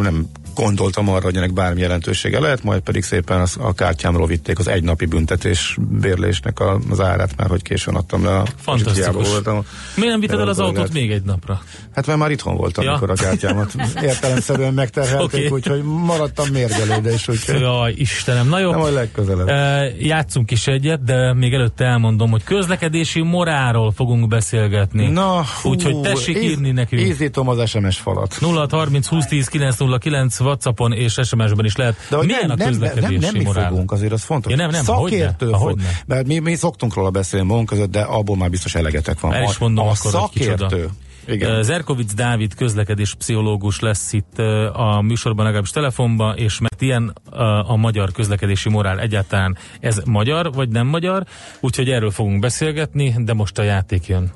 nem gondoltam arra, hogy ennek bármi jelentősége lehet, majd pedig szépen az, a kártyámról vitték az egynapi büntetés bérlésnek a, az árát, mert hogy későn adtam le a Fantasztikus. Voltam. Miért nem vitted el az autót még egy napra? Hát mert már itthon voltam, ja. amikor a kártyámat értelemszerűen megterhelték, okay. úgyhogy maradtam mérgelődés. is. Úgyhogy... Jaj, Istenem, na jó. Nem a legközelebb. E, játszunk is egyet, de még előtte elmondom, hogy közlekedési moráról fogunk beszélgetni. Na, úgyhogy tessék íz, írni nekünk. Ízítom az SMS falat. 0 30 20 10 909 Whatsappon és SMS-ben is lehet. De Milyen nem, a közlekedési nem, nem, nem morál? mi fogunk, azért az fontos. Ja, nem, nem, Szakértő fog, mert mi, mi szoktunk róla beszélni magunk között, de abból már biztos elegetek van. El is mondom, a, a szakértő. Igen. Zerkovic Dávid közlekedés pszichológus lesz itt a műsorban, legalábbis telefonban, és mert ilyen a, a magyar közlekedési morál egyáltalán ez magyar, vagy nem magyar, úgyhogy erről fogunk beszélgetni, de most a játék jön.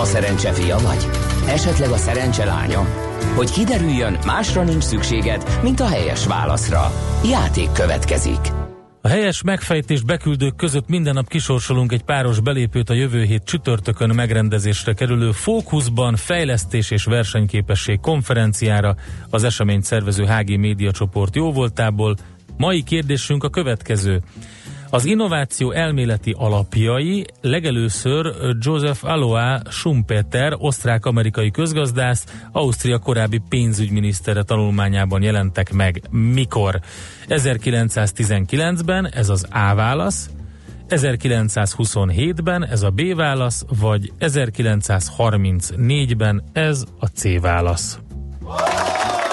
A szerencse fia vagy? Esetleg a szerencse lánya? Hogy kiderüljön, másra nincs szükséged, mint a helyes válaszra. Játék következik. A helyes megfejtés beküldők között minden nap kisorsolunk egy páros belépőt a jövő hét csütörtökön megrendezésre kerülő Fókuszban fejlesztés és versenyképesség konferenciára az eseményt szervező HG Média csoport jóvoltából. Mai kérdésünk a következő. Az innováció elméleti alapjai legelőször Joseph Alois Schumpeter, osztrák-amerikai közgazdász, Ausztria korábbi pénzügyminisztere tanulmányában jelentek meg. Mikor? 1919-ben, ez az A válasz, 1927-ben ez a B válasz, vagy 1934-ben ez a C válasz.